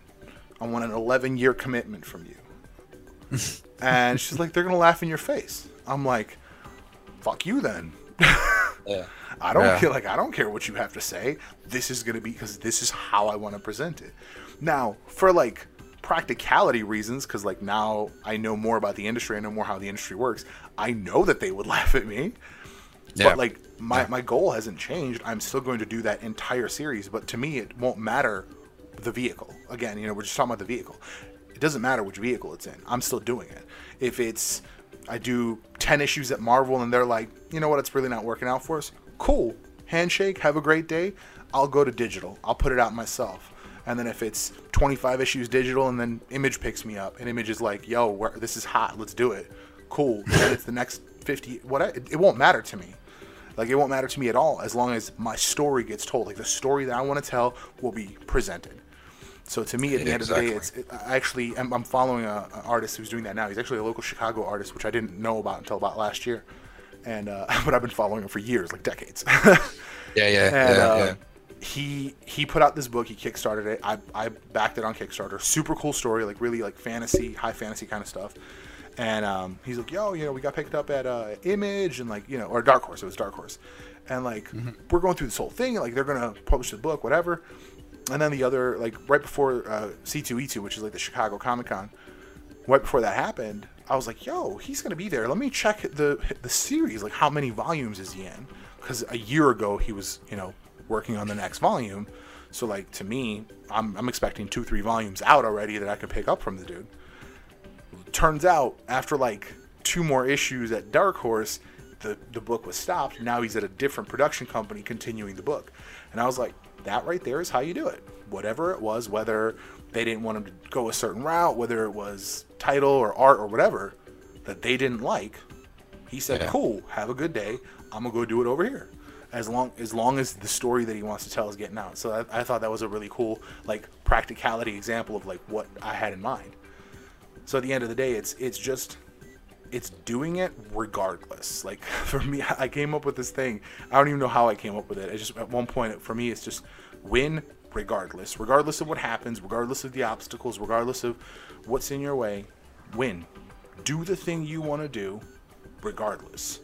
I want an 11 year commitment from you." [LAUGHS] and she's like, "They're gonna laugh in your face." I'm like, "Fuck you then." [LAUGHS] yeah. I don't Yeah. care. Like I don't care what you have to say. This is gonna be because this is how I want to present it. Now, for like practicality reasons, because like now I know more about the industry. I know more how the industry works. I know that they would [LAUGHS] laugh at me. Yeah. But like my, Yeah. my goal hasn't changed. I'm still going to do that entire series. But to me, it won't matter the vehicle. Again, you know, we're just talking about the vehicle. It doesn't matter which vehicle it's in. I'm still doing it. If it's I do 10 issues at Marvel and they're like, you know what, it's really not working out for us. Cool. Handshake. Have a great day. I'll go to digital. I'll put it out myself. And then if it's 25 issues digital and then Image picks me up and Image is like, yo, this is hot. Let's do it. Cool. then it's the next 50. What? It, it won't matter to me. Like it won't matter to me at all as long as my story gets told. Like the story that I want to tell will be presented. So to me, at the Yeah, end of the day, it's it, I actually I'm, I'm following a, an artist who's doing that now. He's actually a local Chicago artist, which I didn't know about until about last year, and uh, [LAUGHS] but I've been following him for years, like decades. [LAUGHS] Yeah, yeah, and yeah, uh, yeah. He he put out this book. He kickstarted it. I I backed it on Kickstarter. Super cool story, like really like fantasy, high fantasy kind of stuff. And um, he's like, yo, you know, we got picked up at uh, Image and like you know, or Dark Horse. It was Dark Horse. And like Mm-hmm. we're going through this whole thing. Like they're gonna publish the book, whatever. And then the other, like right before uh, C2E2, which is like the Chicago Comic Con, right before that happened, I was like, "Yo, he's gonna be there. Let me check the the series. Like, how many volumes is he in? Because a year ago he was, you know, working on the next volume. So like to me, I'm I'm expecting two three volumes out already that I could pick up from the dude. Turns out after like two more issues at Dark Horse, the the book was stopped. Now he's at a different production company continuing the book, and I was like, that right there is how you do it. Whatever it was, whether they didn't want him to go a certain route, whether it was title or art or whatever that they didn't like, he said, Yeah. "Cool, have a good day. I'm gonna go do it over here." As long as long as the story that he wants to tell is getting out. So I, I thought that was a really cool like practicality example of like what I had in mind. So at the end of the day, it's it's just it's doing it regardless. Like [LAUGHS] for me, I came up with this thing. I don't even know how I came up with it. I just at one point for me, it's just win regardless, regardless of what happens, regardless of the obstacles, regardless of what's in your way. Win. Do the thing you want to do, regardless.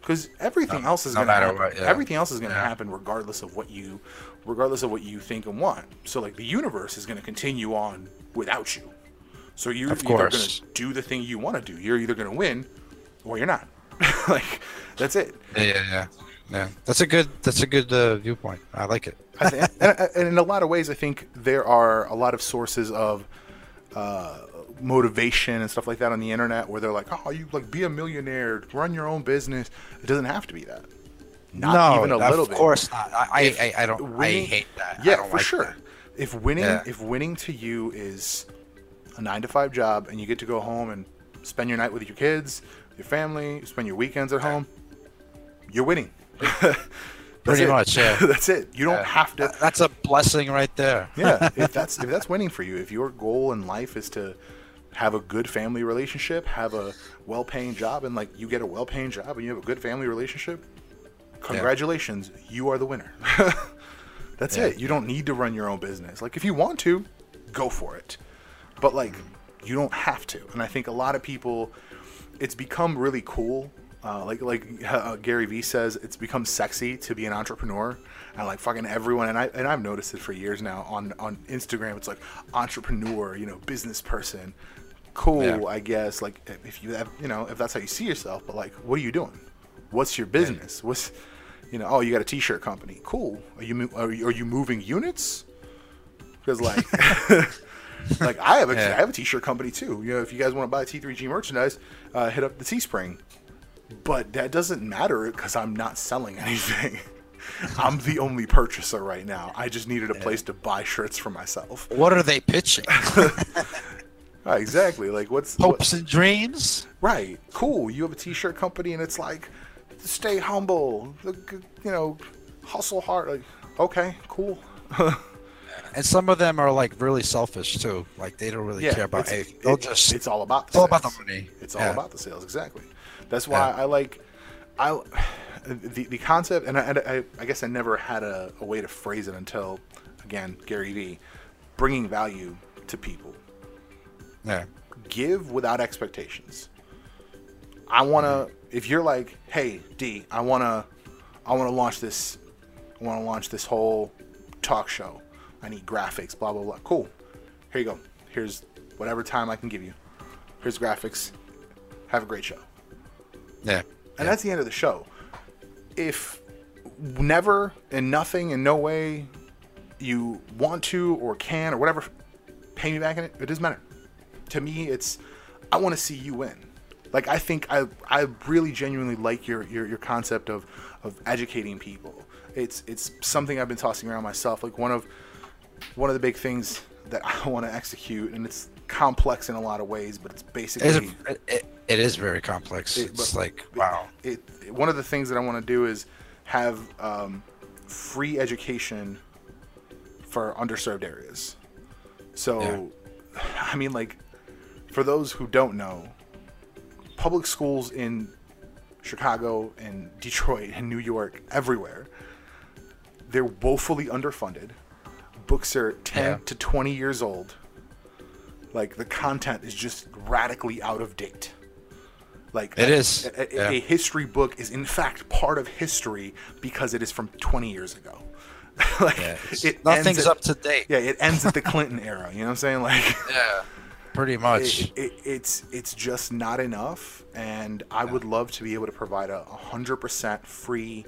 Because everything No- else is going to happen. Everything else is going to happen regardless of what you, regardless of what you think and want. So like the universe is going to continue on without you. So you're Of either going to do the thing you want to do. You're either going to win, or you're not. [LAUGHS] like that's it. Yeah, yeah, yeah. Yeah, that's a good. That's a good uh, viewpoint. I like it. I think, and, and in a lot of ways, I think there are a lot of sources of uh, motivation and stuff like that on the internet where they're like, "Oh, you like be a millionaire, run your own business." It doesn't have to be that. Not no, even a little bit. of course not. I, I, If I, I don't. winning- I hate that. Yeah, I don't for like sure. that. If winning, Yeah. if winning to you is a nine to five job, and you get to go home and spend your night with your kids, your family, spend your weekends at home, you're winning. [LAUGHS] Pretty it. much, yeah. [LAUGHS] that's it. You don't Yeah. have to. That's a blessing right there. yeah, [LAUGHS] if that's if that's winning for you, if your goal in life is to have a good family relationship, have a well-paying job, and like you get a well-paying job and you have a good family relationship, congratulations, you are the winner. [LAUGHS] that's Yeah. it. You don't need to run your own business. Like if you want to, go for it, but like you don't have to. And I think a lot of people, it's become really cool. Uh, like like uh, Gary Vee says, it's become sexy to be an entrepreneur, and like fucking everyone. And I and I've noticed it for years now on on Instagram. It's like entrepreneur, you know, business person. Cool, Yeah. I guess. Like if you have, you know, if that's how you see yourself, but like, what are you doing? What's your business? What's you know? Oh, you got a T-shirt company. Cool. Are you are you, are you moving units? Because like. [LAUGHS] like I have a Yeah. I have a t-shirt company too. You know, if you guys want to buy T3G merchandise, uh, hit up the Teespring. But that doesn't matter because I'm not selling [LAUGHS] anything. I'm the only purchaser right now. I just needed a place to buy shirts for myself. What are they pitching? [LAUGHS] Right, exactly. Like what's what- Hopes and dreams. right? Cool. You have a t-shirt company, and it's like, stay humble. You know, hustle hard. Like, okay, cool. [LAUGHS] And some of them are like really selfish too. Like they don't really care about anything. They'll it- just it's all about the it's all about the money. It's all Yeah. about the sales, exactly. That's why Yeah. I like I the the concept, and I, I, I guess I never had a, a way to phrase it until again Gary Vee, bringing value to people. Yeah. Give without expectations. I want to. Mm-hmm. If you're like, hey D, I want to, I want to launch this, I want to launch this whole talk show. I need graphics, blah blah blah. Cool. Here you go. Here's whatever time I can give you. Here's graphics. Have a great show. Yeah. And that's the end of the show. If never and nothing in no way you want to or can or whatever pay me back in it, it doesn't matter. To me, it's I want to see you win. Like I think I I really genuinely like your your, your concept of of educating people. It's it's something I've been tossing around myself. Like one of one of the big things that I want to execute, and it's complex in a lot of ways, but it's basically It is, it, it, is very complex. It- it's but- like wow. it, one of the things that I want to do is have um, free education for underserved areas. So, I mean, like, for those who don't know, public schools in Chicago and Detroit and New York, everywhere, they're woefully underfunded. Books are 10 Yeah. to 20 years old. Like, the content is just radically out of date. Like It a- is, A, a- yeah. a history book is in fact part of history because it is from 20 years ago. [LAUGHS] like Yeah, it nothing's at- up to date. Yeah, it ends at the [LAUGHS] Clinton era. You know what I'm saying? Like Yeah. Pretty much. it, it, it's it's just not enough, and I would love to be able to provide a 100% free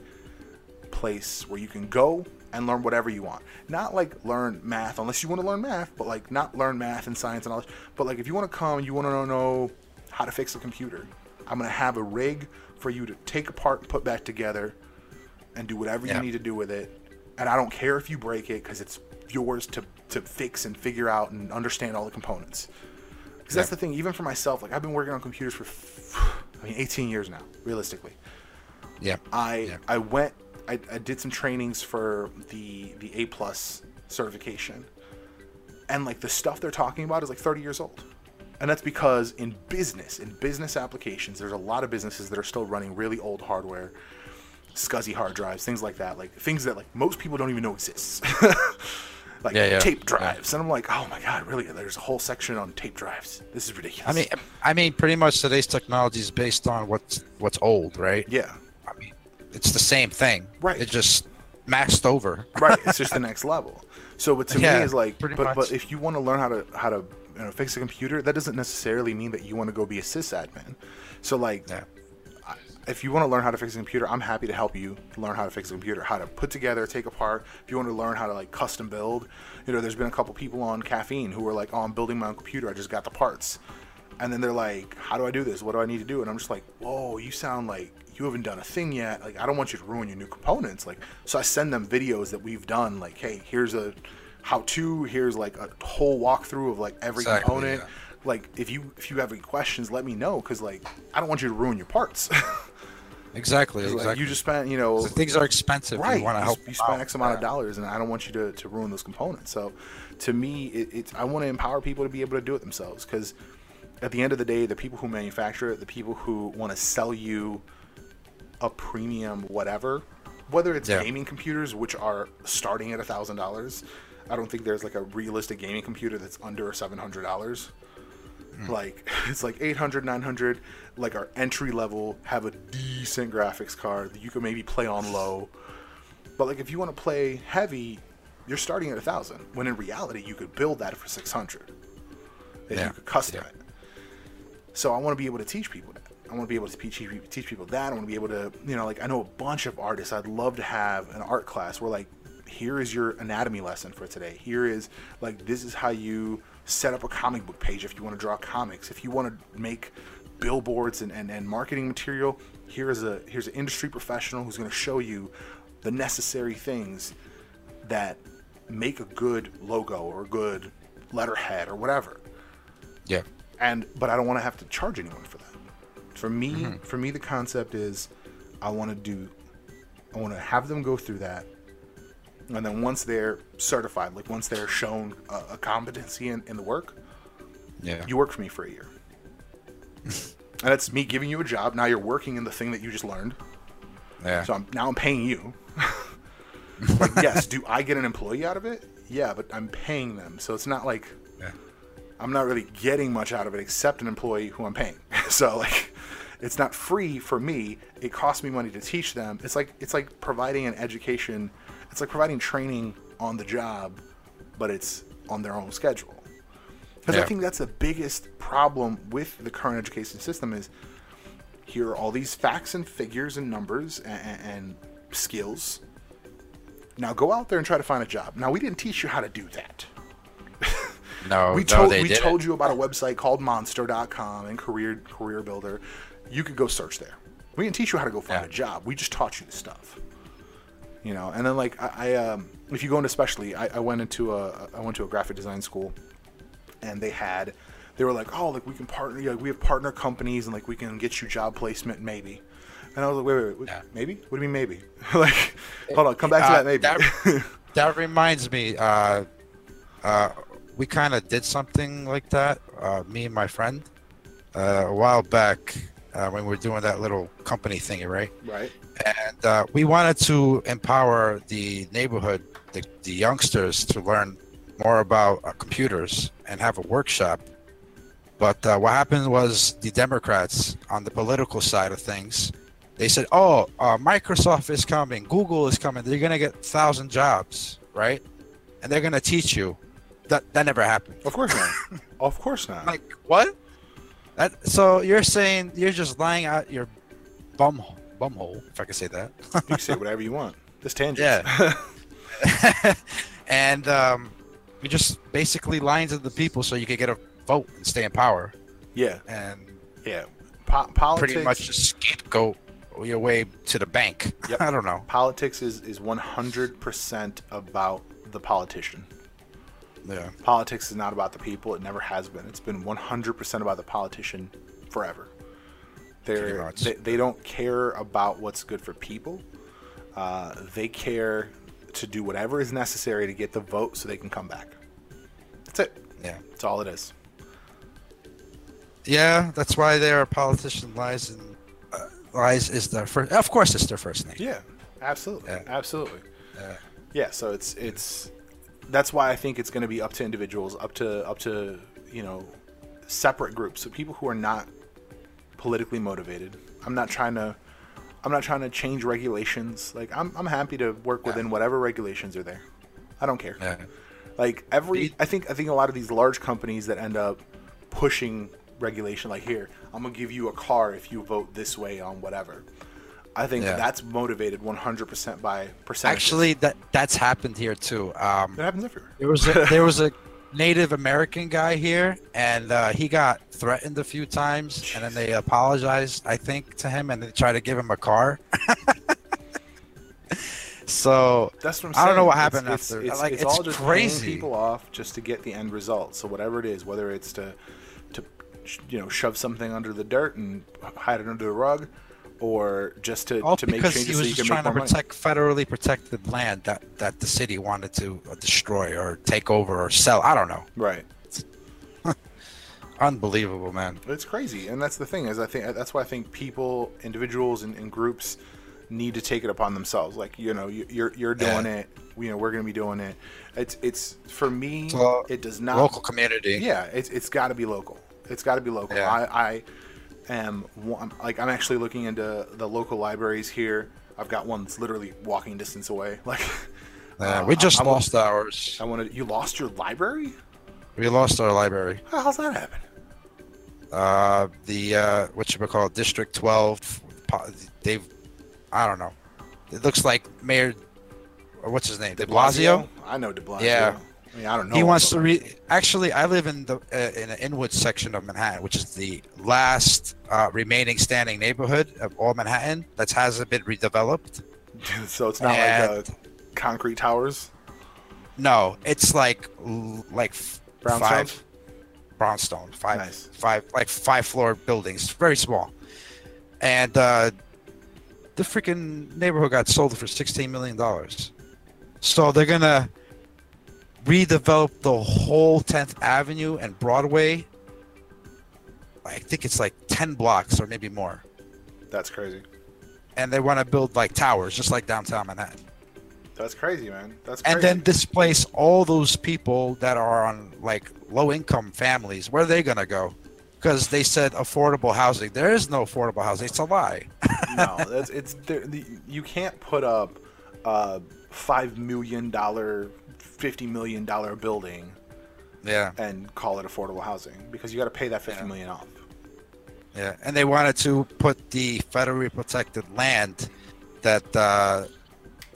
place where you can go and learn whatever you want. Not like learn math unless you want to learn math, but like not learn math and science and all that. But like if you want to come, you want to know how to fix a computer. I'm gonna have a rig for you to take apart and put back together, and do whatever Yeah. you need to do with it. And I don't care if you break it because it's yours to to fix and figure out and understand all the components. Because that's the thing. Even for myself, like I've been working on computers for, [SIGHS] I mean, 18 years now, realistically. Yeah. I Yeah. I went I, I did some trainings for the the A plus certification, and like the stuff they're talking about is like 30 years old, and that's because in business in business applications there's a lot of businesses that are still running really old hardware, SCSI hard drives, things like that, like things that like most people don't even know exists. [LAUGHS] like Yeah, yeah, tape yeah. drives, and I'm like, oh my god, really? There's a whole section on tape drives. This is ridiculous. I mean, I mean, pretty much today's technology is based on what's what's old, right? yeah, I mean, it's the same thing. Right. It just maxed over. right it's just [LAUGHS] the next level so but to Yeah, me is like but, much. but if you want to learn how to how to you know, fix a computer that doesn't necessarily mean that you want to go be a sysadmin so like Yeah. If you want to learn how to fix a computer i'm happy to help you learn how to fix a computer how to put together take apart. If you want to learn how to like custom build you know there's been a couple people on caffeine who were like oh i'm building my own computer i just got the parts. And then they're like how do i do this? What do i need to do? And i'm just like whoa you sound like you haven't done a thing yet. Like i don't want you to ruin your new components. Like so i send them videos that we've done like hey here's a how to here's like a whole walkthrough of like every Exactly, component. yeah. like if you if you have any questions let me know because like i don't want you to ruin your parts [LAUGHS] Exactly. Like, you just spent you know So things are expensive. right You want to help. you spend x amount of dollars and i don't want you to, to ruin those components so to me it, it's i want to empower people to be able to do it themselves because at the end of the day the people who manufacture it the people who want to sell you a premium whatever whether it's Yeah. gaming computers which are starting at a thousand dollars i don't think there's like a realistic gaming computer that's under seven hundred dollars like [LAUGHS] it's like 800 900 like our entry level have a decent graphics card that you can maybe play on low. But like if you want to play heavy you're starting at a thousand when in reality you could build that for 600 if Yeah. you could custom Yeah. it. So i want to be able to teach people that. I want to be able to teach, teach people that. I want to be able to you know like i know a bunch of artists. I'd love to have an art class where like here is your anatomy lesson for today. Here is like this is how you set up a comic book page if you want to draw comics if you want to make billboards and, and, and marketing material here is a here's an industry professional who's going to show you the necessary things that make a good logo or a good letterhead or whatever Yeah. and but I don't want to have to charge anyone for that. For me, mm-hmm. for me, the concept is I want to do, I want to have them go through that, and then once they're certified, like once they're shown a, a competency in, in the work, Yeah. you work for me for a year, and that's me giving you a job. Now you're working in the thing that you just learned. yeah. So I'm now I'm paying you. [LAUGHS] like, yes, do I get an employee out of it? Yeah, but I'm paying them, so it's not like Yeah. I'm not really getting much out of it except an employee who I'm paying. [LAUGHS] so like it's not free for me. It costs me money to teach them. It's like it's like providing an education. It's like providing training on the job, but it's on their own schedule. Because I think that's the biggest problem with the current education system is here are all these facts and figures and numbers and, and skills. Now go out there and try to find a job. Now we didn't teach you how to do that [LAUGHS] No. we no, told they we didn't. told you about a website called monster.com and career career builder you could go search there we didn't teach you how to go find Yeah. a job we just taught you the stuff you know and then like i, I um, if you go into especially I, I went into a i went to a graphic design school and they had they were like oh like we can partner like we have partner companies and like we can get you job placement maybe and i was like wait wait, wait, wait Yeah. maybe what do you mean maybe [LAUGHS] like hold on come back to Uh, that maybe that- [LAUGHS] That reminds me. Uh, uh, we kind of did something like that. Uh, me and my friend, uh, a while back, uh, when we were doing that little company thingy, right? right and uh, we wanted to empower the neighborhood, the, the youngsters, to learn more about uh, computers and have a workshop. But uh, what happened was the Democrats on the political side of things, they said, "Oh, uh, Microsoft is coming, Google is coming. They're gonna get thousand jobs, right? And they're gonna teach you." That that never happened. of course not [LAUGHS] of course not Like what? That so you're saying you're just lying out your bum bumhole, if I can say that. you can say [LAUGHS] whatever you want this tangent Yeah. [LAUGHS] and um, you just basically lying to the people so you could get a vote and stay in power. yeah And Yeah, Po- politics, pretty much just scapegoat your way to the bank. Yep. [LAUGHS] I don't know. politics is is 100% about the politician. Yeah. Politics is not about the people. It never has been. It's been 100% about the politician forever. They're, they they don't care about what's good for people. Uh, they care to do whatever is necessary to get the vote so they can come back. That's it. Yeah. That's all it is. Yeah, that's why their politician lies and uh, lies is their first. Of course, it's their first name. Yeah, absolutely, Yeah. absolutely. Yeah. Yeah, so it's it's that's why I think it's going to be up to individuals, up to up to you know separate groups, so people who are not politically motivated. I'm not trying to I'm not trying to change regulations. Like I'm I'm happy to work within whatever regulations are there. I don't care. Yeah. Like every I think I think a lot of these large companies that end up pushing regulation like here, I'm going to give you a car if you vote this way on whatever. I think Yeah. that's motivated 100% by percentage. Actually, that that's happened here too. Um, it happens everywhere. there was a, there was a Native American guy here, and uh, he got threatened a few times, and then they apologized, I think, to him, and they tried to give him a car. [LAUGHS] so That's what I'm I don't know what happened it's, after. It's, Like, it's it's all just crazy. people off just to get the end result. So whatever it is, whether it's to to you know shove something under the dirt and hide it under the rug, or just to, all to make changes he so was you just trying to more money. protect federally protected land that that the city wanted to uh, destroy or take over or sell. I don't know. Right. [LAUGHS] Unbelievable, man. It's crazy, and that's the thing is I think that's why I think people, individuals, and, and groups need to take it upon themselves. Like you know, you, you're you're doing Yeah. it. You know, we're gonna be doing it. It's it's for me. So, it does not Local community. Yeah, it's it's got to be local. It's got to be local. Yeah. I, I am one- like I'm actually looking into the local libraries here. I've got one that's literally walking distance away. [LAUGHS] Like uh, we just I, I lost ours. I wanted you lost your library. We lost our library. How's that happen? Uh, the uh, what you call District 12. They've, I don't know. It looks like Mayor, or what's his name? De Blasio. I know De Blasio. Yeah. I mean, I don't know. He wants to re. Actually, I live in the uh, in the Inwood section of Manhattan, which is the last uh, remaining standing neighborhood of all Manhattan that hasn't been redeveloped. [LAUGHS] so it's not like uh, concrete towers. No, it's like like Brownstone? five brownstone, five, Nice. five like five floor buildings, very small, and uh, the freaking neighborhood got sold for sixteen million dollars. So they're gonna redevelop the whole Tenth Avenue and Broadway. I think it's like ten blocks or maybe more, That's crazy. and they want to build like towers, just like downtown Manhattan. That's crazy, man. That's crazy. and then displace all those people that are on like low income families where are they going to go because they said affordable housing there is no affordable housing it's a lie [LAUGHS] no, [LAUGHS] that's it's there, the, you can't put up a five million dollar, fifty million dollar building yeah and call it affordable housing because you got to pay that fifty Yeah. million off. yeah and they wanted to put the federally protected land that uh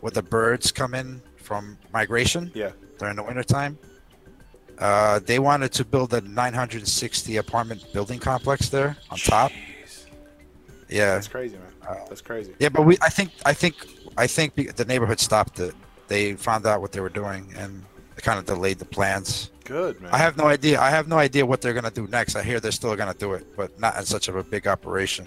where the birds come in from migration Yeah, during the wintertime uh, they wanted to build a 960 apartment building complex there on top. Yeah, That's crazy, man. Uh, That's crazy. Yeah, but we I think I think I think the neighborhood stopped it. They found out what they were doing and they kind of delayed the plans. Good, man. I have no idea. I have no idea what they're gonna do next. I hear they're still gonna do it, but not in such of a big operation.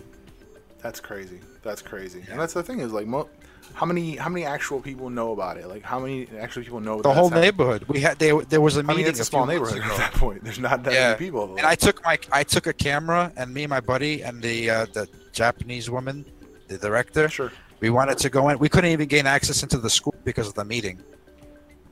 That's crazy. That's crazy. Yeah. And that's the thing is like, mo- how many how many actual people know about it? Like, how many actual people know The whole neighborhood. We had they, there was a I mean, meeting. it's a small neighborhood at that point. There's not that Yeah. many people. And I took my I took a camera and me and my buddy and the uh, the Japanese woman, the director. sure. We wanted to go in. We couldn't even gain access into the school because of the meeting.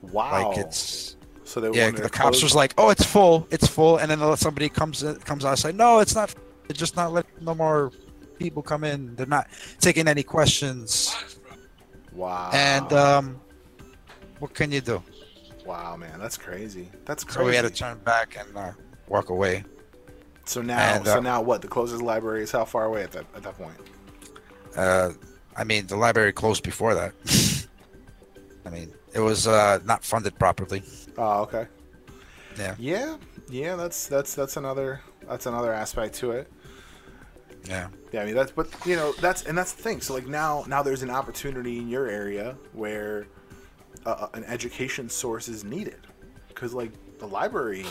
Wow. Like it's so they yeah. The cops close- was like, "Oh, it's full, it's full," and then somebody comes comes out and say, No, it's not. They're just not letting no more people come in. They're not taking any questions. Wow. And um, what can you do? wow, man, that's crazy. That's crazy. So we had to turn back and uh, walk away. So now, and, so uh, now what? The closest library is how far away at that at that point? Uh, I mean, the library closed before that. [LAUGHS] I mean, it was uh, not funded properly. Oh, okay. Yeah. Yeah, yeah. That's that's that's another that's another aspect to it. Yeah. Yeah, I mean that's but you know that's and that's the thing. So like now now there's an opportunity in your area where uh, an education source is needed because like the library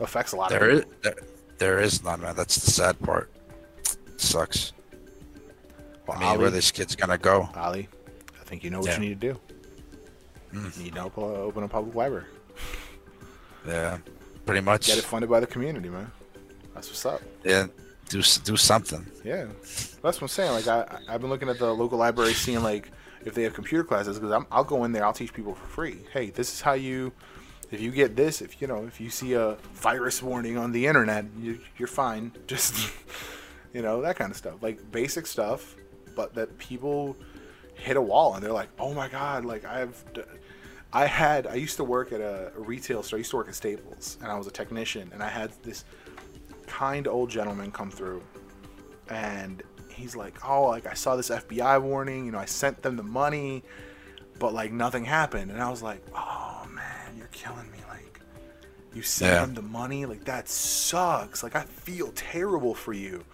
affects a lot There of is there, there is none, man. That's the sad part. sucks. Well, I mean, where this kid's gonna go? Ali, I think you know what Yeah. you need to do. Mm. You need to open a public library. Yeah, pretty much. Get it funded by the community, man. That's what's up. Yeah, do do something. Yeah, that's what I'm saying. Like I, I've been looking at the local library, seeing like if they have computer classes, because I'll go in there, I'll teach people for free. Hey, this is how you, if you get this, if you know, if you see a virus warning on the internet, you, you're fine. [LAUGHS] Just, you know, that kind of stuff, like basic stuff, but that people hit a wall and they're like, oh my god, like I've. D- I had I used to work at a, a retail store. I used to work at Staples, and I was a technician. And I had this kind old gentleman come through, and he's like, "Oh, like I saw this FBI warning. You know, I sent them the money, but like nothing happened." And I was like, "Oh man, you're killing me. Like, you sent Yeah. them the money. Like that sucks. Like I feel terrible for you,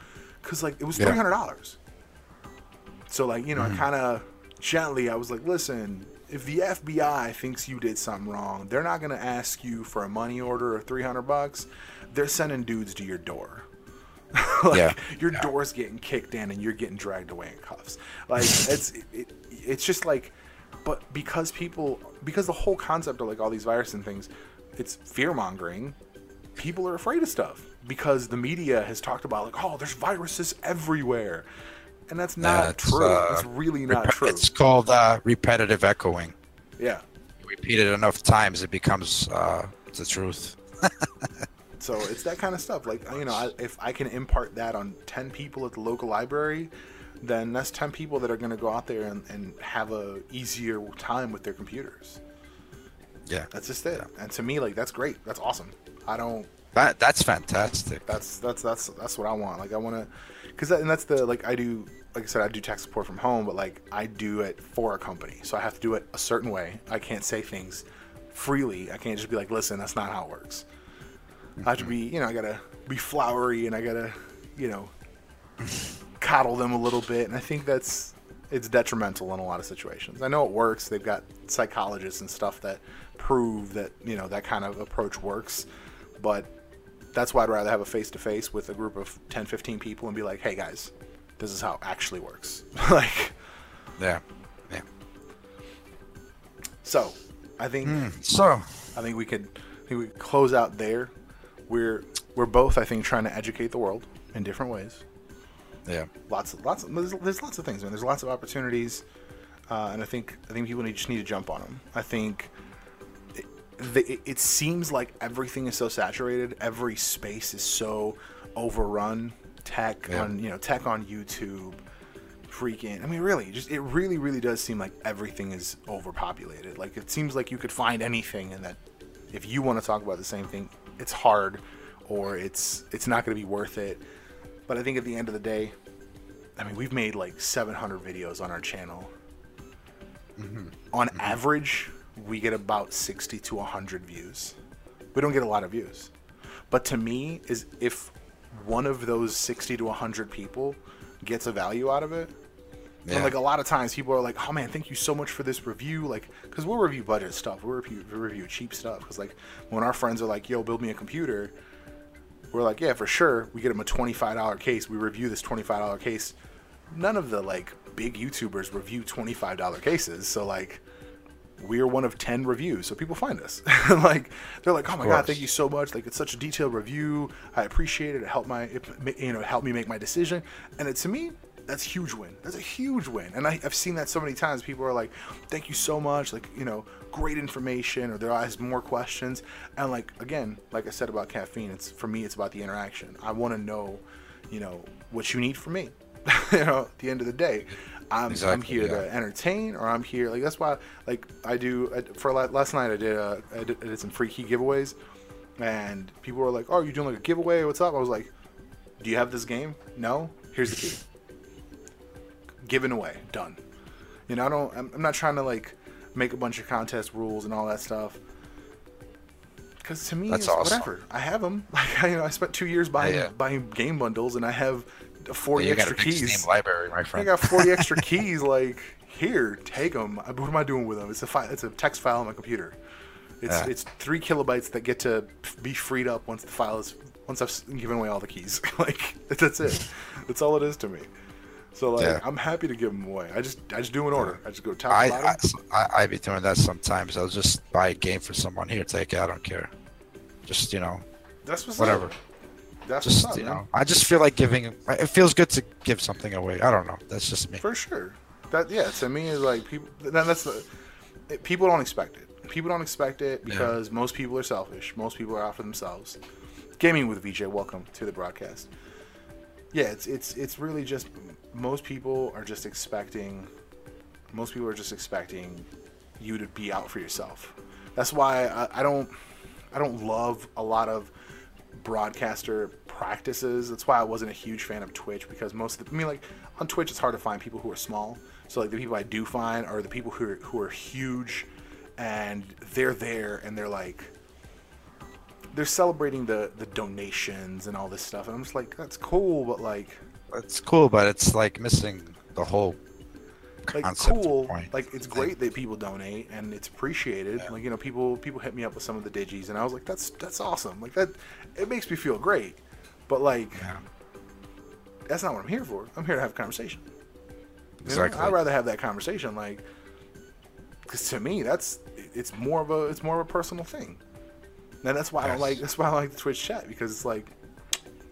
cause like it was three hundred dollars." So like you know, Mhm. I kind of gently I was like, "Listen." If the FBI thinks you did something wrong, they're not gonna ask you for a money order of three hundred bucks. They're sending dudes to your door. [LAUGHS] like, Yeah. your door's getting kicked in and you're getting dragged away in cuffs. Like [LAUGHS] it's it, it's just like, but because people because the whole concept of like all these viruses and things, it's fear mongering. People are afraid of stuff because the media has talked about like oh there's viruses everywhere, and that's not That's, true. uh, that's really not true. It's called uh, repetitive echoing. Yeah. You repeat it enough times, it becomes uh, the truth. [LAUGHS] So it's that kind of stuff. Like you know, I, if I can impart that on ten people at the local library, then that's ten people that are going to go out there and, and have a easier time with their computers. Yeah, That's just it. And to me, like that's great. That's awesome. I don't. that that's fantastic. That's that's that's that's what I want. Like I want to, because that, and that's the like I do. Like I said, I do tech support from home, but like I do it for a company, so I have to do it a certain way. I can't say things freely. I can't just be like, "Listen, that's not how it works." I have to be, you know, I gotta be flowery and I gotta, you know, coddle them a little bit. And I think that's it's detrimental in a lot of situations. I know it works. They've got psychologists and stuff that prove that you know that kind of approach works, but that's why I'd rather have a face to face with a group of 10, 15 people and be like, "Hey guys, this is how it actually works." [LAUGHS] like, Yeah, yeah. so I think So I think we could I think we could close out there. We're we're both I think trying to educate the world in different ways. yeah, Lots of lots of there's, there's lots of things, man. There's lots of opportunities, uh, and I think I think people need, just need to jump on them. I think the, it, it seems like everything is so saturated. Every space is so overrun. Tech Yeah. on you know tech on YouTube, freaking. I mean, really, just it really really does seem like everything is overpopulated. Like it seems like you could find anything, and that if you want to talk about the same thing, it's hard, or it's it's not going to be worth it. But I think at the end of the day, I mean, we've made like 700 videos on our channel. Mm-hmm. On mm-hmm. average, we get about 60 to 100 views. We don't get a lot of views. But to me, is if one of those 60 to 100 people gets a value out of it, yeah. and like a lot of times people are like, "Oh man, thank you so much for this review." Like, because we'll review budget stuff, we'll review, we'll review cheap stuff. Because like when our friends are like, "Yo, build me a computer," we're like, "Yeah, for sure." We get them a twenty-five dollar case. We review this twenty-five dollar case. None of the like big YouTubers review twenty-five dollar cases, so like. We're one of ten reviews, so people find us. [LAUGHS] [LAUGHS] like they're like, "Oh my god, thank you so much! Like it's such a detailed review. I appreciate it. It helped my, it, you know, helped me make my decision." And it, to me, that's a huge win. That's a huge win. And I, I've seen that so many times. People are like, "Thank you so much!" Like you know, great information, or they're more questions. And like again, like I said about caffeine, it's for me, it's about the interaction. I want to know, you know, what you need from me. [LAUGHS] you know, at the end of the day, I'm, I'm here yeah. to entertain, or I'm here like that's why like I do for last night I did uh, I did, I did some free key giveaways, and people were like, "Oh, you're doing like a giveaway? What's up?" I was like, "Do you have this game? No. Here's the key. Given away. Done. You know, I don't. I'm, I'm not trying to like make a bunch of contest rules and all that stuff. Because to me, That's it's awesome. whatever. I have them. [LAUGHS] Like I, you know, I spent two years buying yeah. buying game bundles, and I have 40 Yeah, you got a extra keys. Steam library, my friend. I got 40 [LAUGHS] extra keys. Like, here, take them. Uh, what am I doing with them? It's a fi- it's a text file on my computer. It's Yeah. it's three kilobytes that get to be freed up once the file is once I've given away all the keys. [LAUGHS] like that's it. [LAUGHS] that's all it is to me. So like Yeah. I'm happy to give them away. I just I just do an order. I just go top I, I. I I be doing that sometimes. I'll just buy a game for someone. Here, take it. I don't care. Just you know, that's what's whatever. Up. That's Just up, you man. know, I just feel like giving. It feels good to give something away. I don't know. That's just me. For sure. That yeah, to me is like people. That, that's the it, people don't expect it. People don't expect it Yeah. because most people are selfish. Most people are out for themselves. Gaming with VJ, welcome to the broadcast. Yeah, it's it's it's really just most people are just expecting. Most people are just expecting you to be out for yourself. That's why I, I don't I don't love a lot of broadcaster practices. That's why I wasn't a huge fan of Twitch because most of the, I mean, like on Twitch, it's hard to find people who are small. So like the people I do find are the people who are, who are huge, and they're there and they're like they're celebrating the the donations and all this stuff. And I'm just like, that's cool, but like It's cool, but it's like missing the whole like cool point. like it's great that people donate and it's appreciated like you know people people hit me up with some of the digis and i was like that's that's awesome like that it makes me feel great but like Yeah, that's not what i'm here for i'm here to have a conversation You know? exactly. i'd rather have that conversation like because to me that's it's more of a it's more of a personal thing and that's why i don't like that's why i like the twitch chat because it's like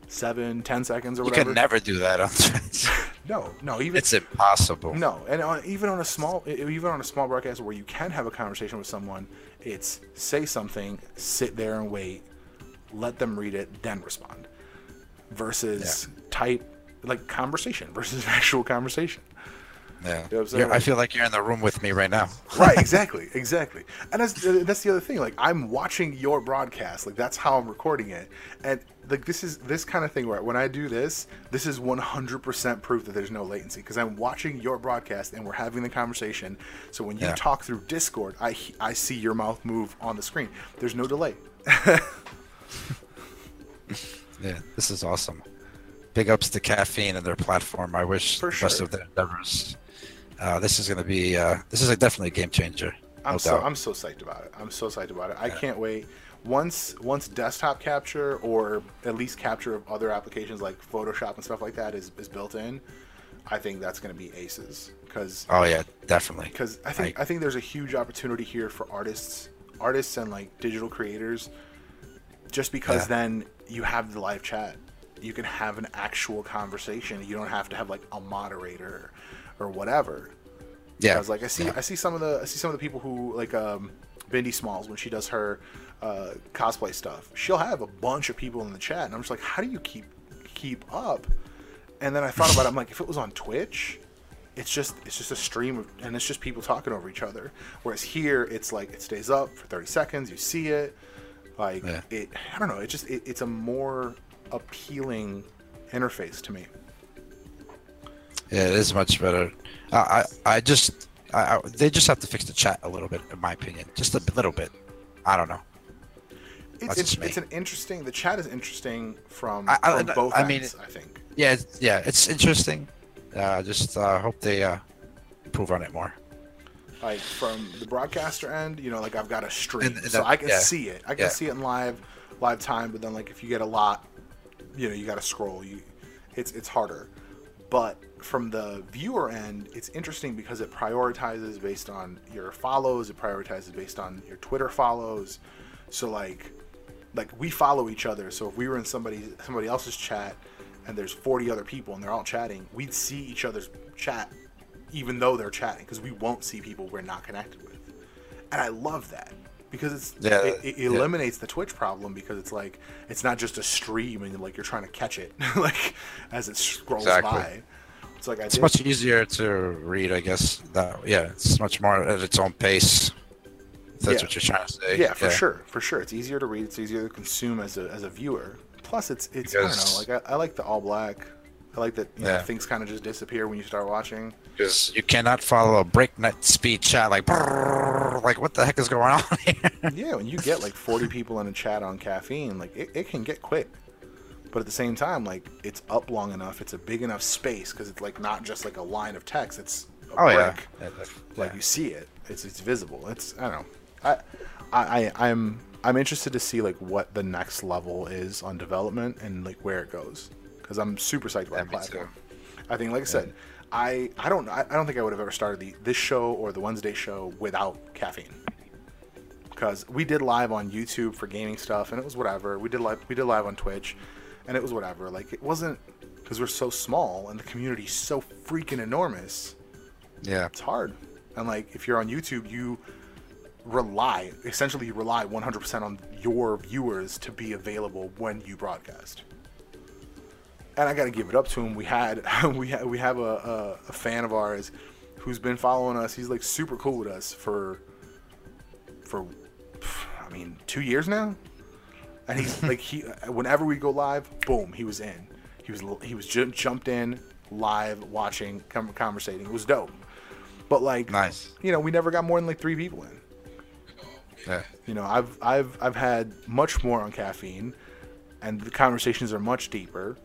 seven ten seconds or whatever. you can never do that on Twitch. [LAUGHS] no no even it's impossible. No, and on, even on a small, even on a small broadcast where you can have a conversation with someone, it's say something, sit there and wait, let them read it, then respond, versus type like conversation versus [LAUGHS] actual conversation. Yeah, know what I'm saying? I feel like you're in the room with me right now. [LAUGHS] Right, exactly, [LAUGHS] exactly, and that's that's the other thing. Like I'm watching your broadcast, like that's how I'm recording it, and like this is this kind of thing where when I do this, this is 100% proof that there's no latency because I'm watching your broadcast and we're having the conversation. So when you Yeah. talk through Discord, I I see your mouth move on the screen. There's no delay. [LAUGHS] Yeah, this is awesome. Big ups to caffeine and their platform. I wish For the best of their endeavors. Uh, this is going to be. Uh, this is a, definitely a game changer. I'm so doubt. I'm so psyched about it. I'm so psyched about it. I can't wait. Once once desktop capture or at least capture of other applications like Photoshop and stuff like that is, is built in, I think that's going to be aces because Oh yeah, definitely. because I think I- I think there's a huge opportunity here for artists, artists and like digital creators. Just because Yeah. then you have the live chat, you can have an actual conversation. You don't have to have like a moderator or whatever. Yeah. Because like I see, yeah. I see some of the I see some of the people who like um, Bindi Smalls when she does her uh, cosplay stuff. She'll have a bunch of people in the chat, and I'm just like, how do you keep keep up? And then I thought about it. I'm like, if it was on Twitch, it's just it's just a stream of, and it's just people talking over each other. Whereas here, it's like it stays up for 30 seconds. You see it, like Yeah. it. I don't know. It just it, it's a more appealing interface to me. Yeah, it is much better. I I, I just I, I, they just have to fix the chat a little bit, in my opinion, just a little bit. I don't know. It's, it's, it's an interesting. The chat is interesting from, I- I- from both I mean, ends. I think. Yeah, it's, yeah, it's interesting. Uh, just uh, hope they uh, improve on it more. like from the broadcaster end, you know, like I've got a stream, And- and so that- I can yeah. see it. I can Yeah. see it in live, live time. But then, like, if you get a lot, you know, you got to scroll. You, it's it's harder. But from the viewer end, it's interesting because it prioritizes based on your follows. It prioritizes based on your Twitter follows. So like, like we follow each other. So if we were in somebody somebody else's chat and there's 40 other people and they're all chatting, we'd see each other's chat even though they're chatting because we won't see people we're not connected with. And I love that because it's Yeah, it, it yeah. eliminates the Twitch problem because it's like it's not just a stream and like you're trying to catch it [LAUGHS] like as it scrolls Exactly. by. It's like I It's did. much easier to read, I guess. That yeah, it's much more at its own pace. That's Yeah. what you're trying to say. yeah, for sure, for sure. It's easier to read. It's easier to consume as a as a viewer. Plus, it's it's I don't know. Like I, I like the all black. I like that you know, Yeah. things kind of just disappear when you start watching. Because you cannot follow a breakneck speed chat like, like what the heck is going on here? yeah, when you get like 40 people in a chat on caffeine, like it, it can get quick. But at the same time, like it's up long enough. It's a big enough space because it's like not just like a line of text. It's a Oh yeah. brick. Yeah, Like yeah. you see it. It's it's visible. It's I don't know. I I I'm I'm interested to see like what the next level is on development and like where it goes because I'm super psyched about me too. I think, like I said, I I don't I, I don't think I would have ever started the this show or the Wednesday show without caffeine. Because we did live on YouTube for gaming stuff and it was whatever. We did live we did live on Twitch, and it was whatever. Like it wasn't because we're so small and the community's so freaking enormous. yeah. It's hard. And like if you're on YouTube, you rely essentially you rely 100% on your viewers to be available when you broadcast and I got to give it up to him. We had [LAUGHS] we ha- we have a, a, a fan of ours who's been following us. He's like super cool with us for for I mean two years now, and he's like he whenever we go live, boom, he was in. He was he was ju- jumped in live watching com- conversating. It was dope. But like Nice. you know, we never got more than like three people in. Yeah. You know, I've I've I've had much more on caffeine, and the conversations are much deeper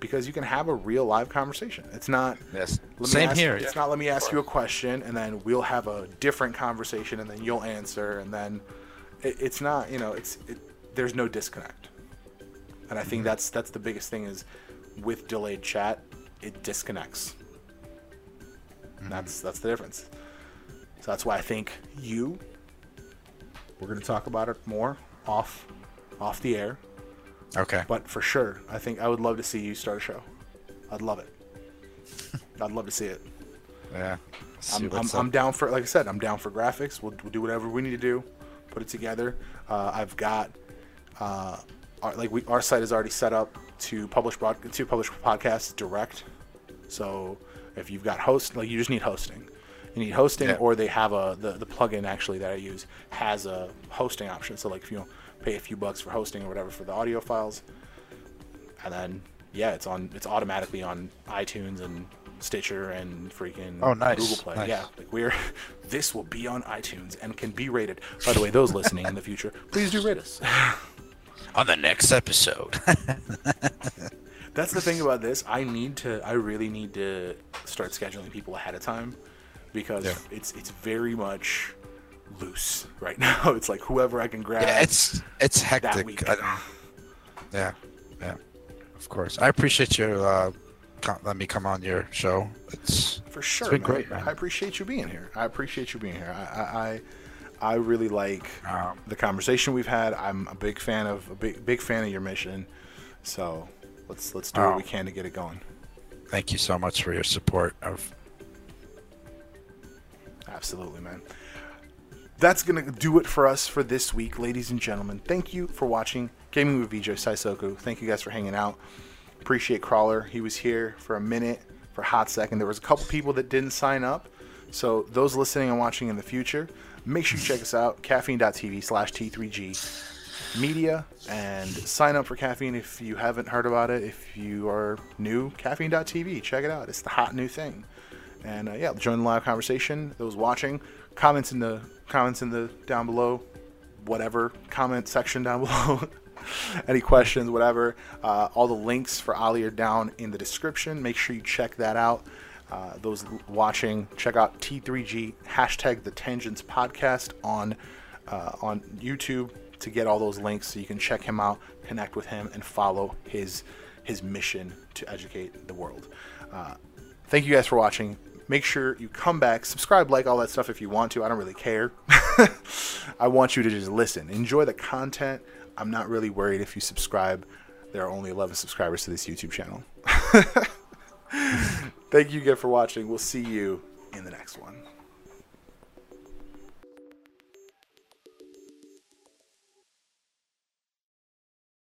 because you can have a real live conversation. It's not. Yes. let me Same ask- here. It's not. Let me ask you a question, and then we'll have a different conversation, and then you'll answer, and then it, it's not. You know, it's it, there's no disconnect, and I think that's that's the biggest thing is with delayed chat, it disconnects. And That's that's the difference. So that's why I think you. We're gonna talk about it more off, off the air. Okay. But for sure, I think I would love to see you start a show. I'd love it. [LAUGHS] I'd love to see it. Yeah. See I'm, I'm, I'm down for, like I said, I'm down for graphics. We'll, we'll do whatever we need to do, put it together. Uh, I've got, uh, our, like we, our site is already set up to publish broad, to publish podcasts direct. So if you've got host, like you just need hosting. You need hosting, Yeah. or they have a the, the plugin actually that I use has a hosting option. So like if you pay a few bucks for hosting or whatever for the audio files, and then yeah, it's on. It's automatically on iTunes and Stitcher and freaking Oh, nice, Google Play. nice. Yeah, like we're [LAUGHS] this will be on iTunes and can be rated. By the way, those listening in the future, please do rate us. [LAUGHS] On the next episode. [LAUGHS] That's the thing about this. I need to. I really need to start scheduling people ahead of time because Yeah. it's it's very much loose right [LAUGHS] now. It's like whoever I can grab. yeah, it's it's hectic. yeah. Yeah. Of course. I appreciate you uh let me come on your show. It's For sure, It's been man. great, man. I appreciate you being here. I appreciate you being here. I, I, I, I really like Um, the conversation we've had. I'm a big fan of a big, big fan of your mission. So let's let's do what Oh. we can to get it going. thank you so much for your support of Absolutely, man. That's gonna do it for us for this week, ladies and gentlemen. Thank you for watching Gaming with VJ Saisoku. Thank you guys for hanging out. Appreciate Crawler. He was here for a minute, for a hot second. There was a couple people that didn't sign up. So those listening and watching in the future, make sure you check us out, caffeine.tv slash T3G media and sign up for caffeine if you haven't heard about it. If you are new, caffeine.tv, check it out. It's the hot new thing. And uh, yeah, join the live conversation. Those watching, comments in the comments in the down below, whatever comment section down [LAUGHS] below. Any questions, whatever. Uh, all the links for Ali are down in the description. Make sure you check that out. Uh, those watching, check out T3G hashtag the Tangents podcast on uh, on YouTube to get all those links so you can check him out, connect with him, and follow his his mission to educate the world. Uh, thank you guys for watching. Make sure you come back, subscribe, like all that stuff if you want to. I don't really care. [LAUGHS] I want you to just listen, enjoy the content. I'm not really worried if you subscribe. There are only 11 subscribers to this YouTube channel. [LAUGHS] Thank you again for watching. We'll see you in the next one.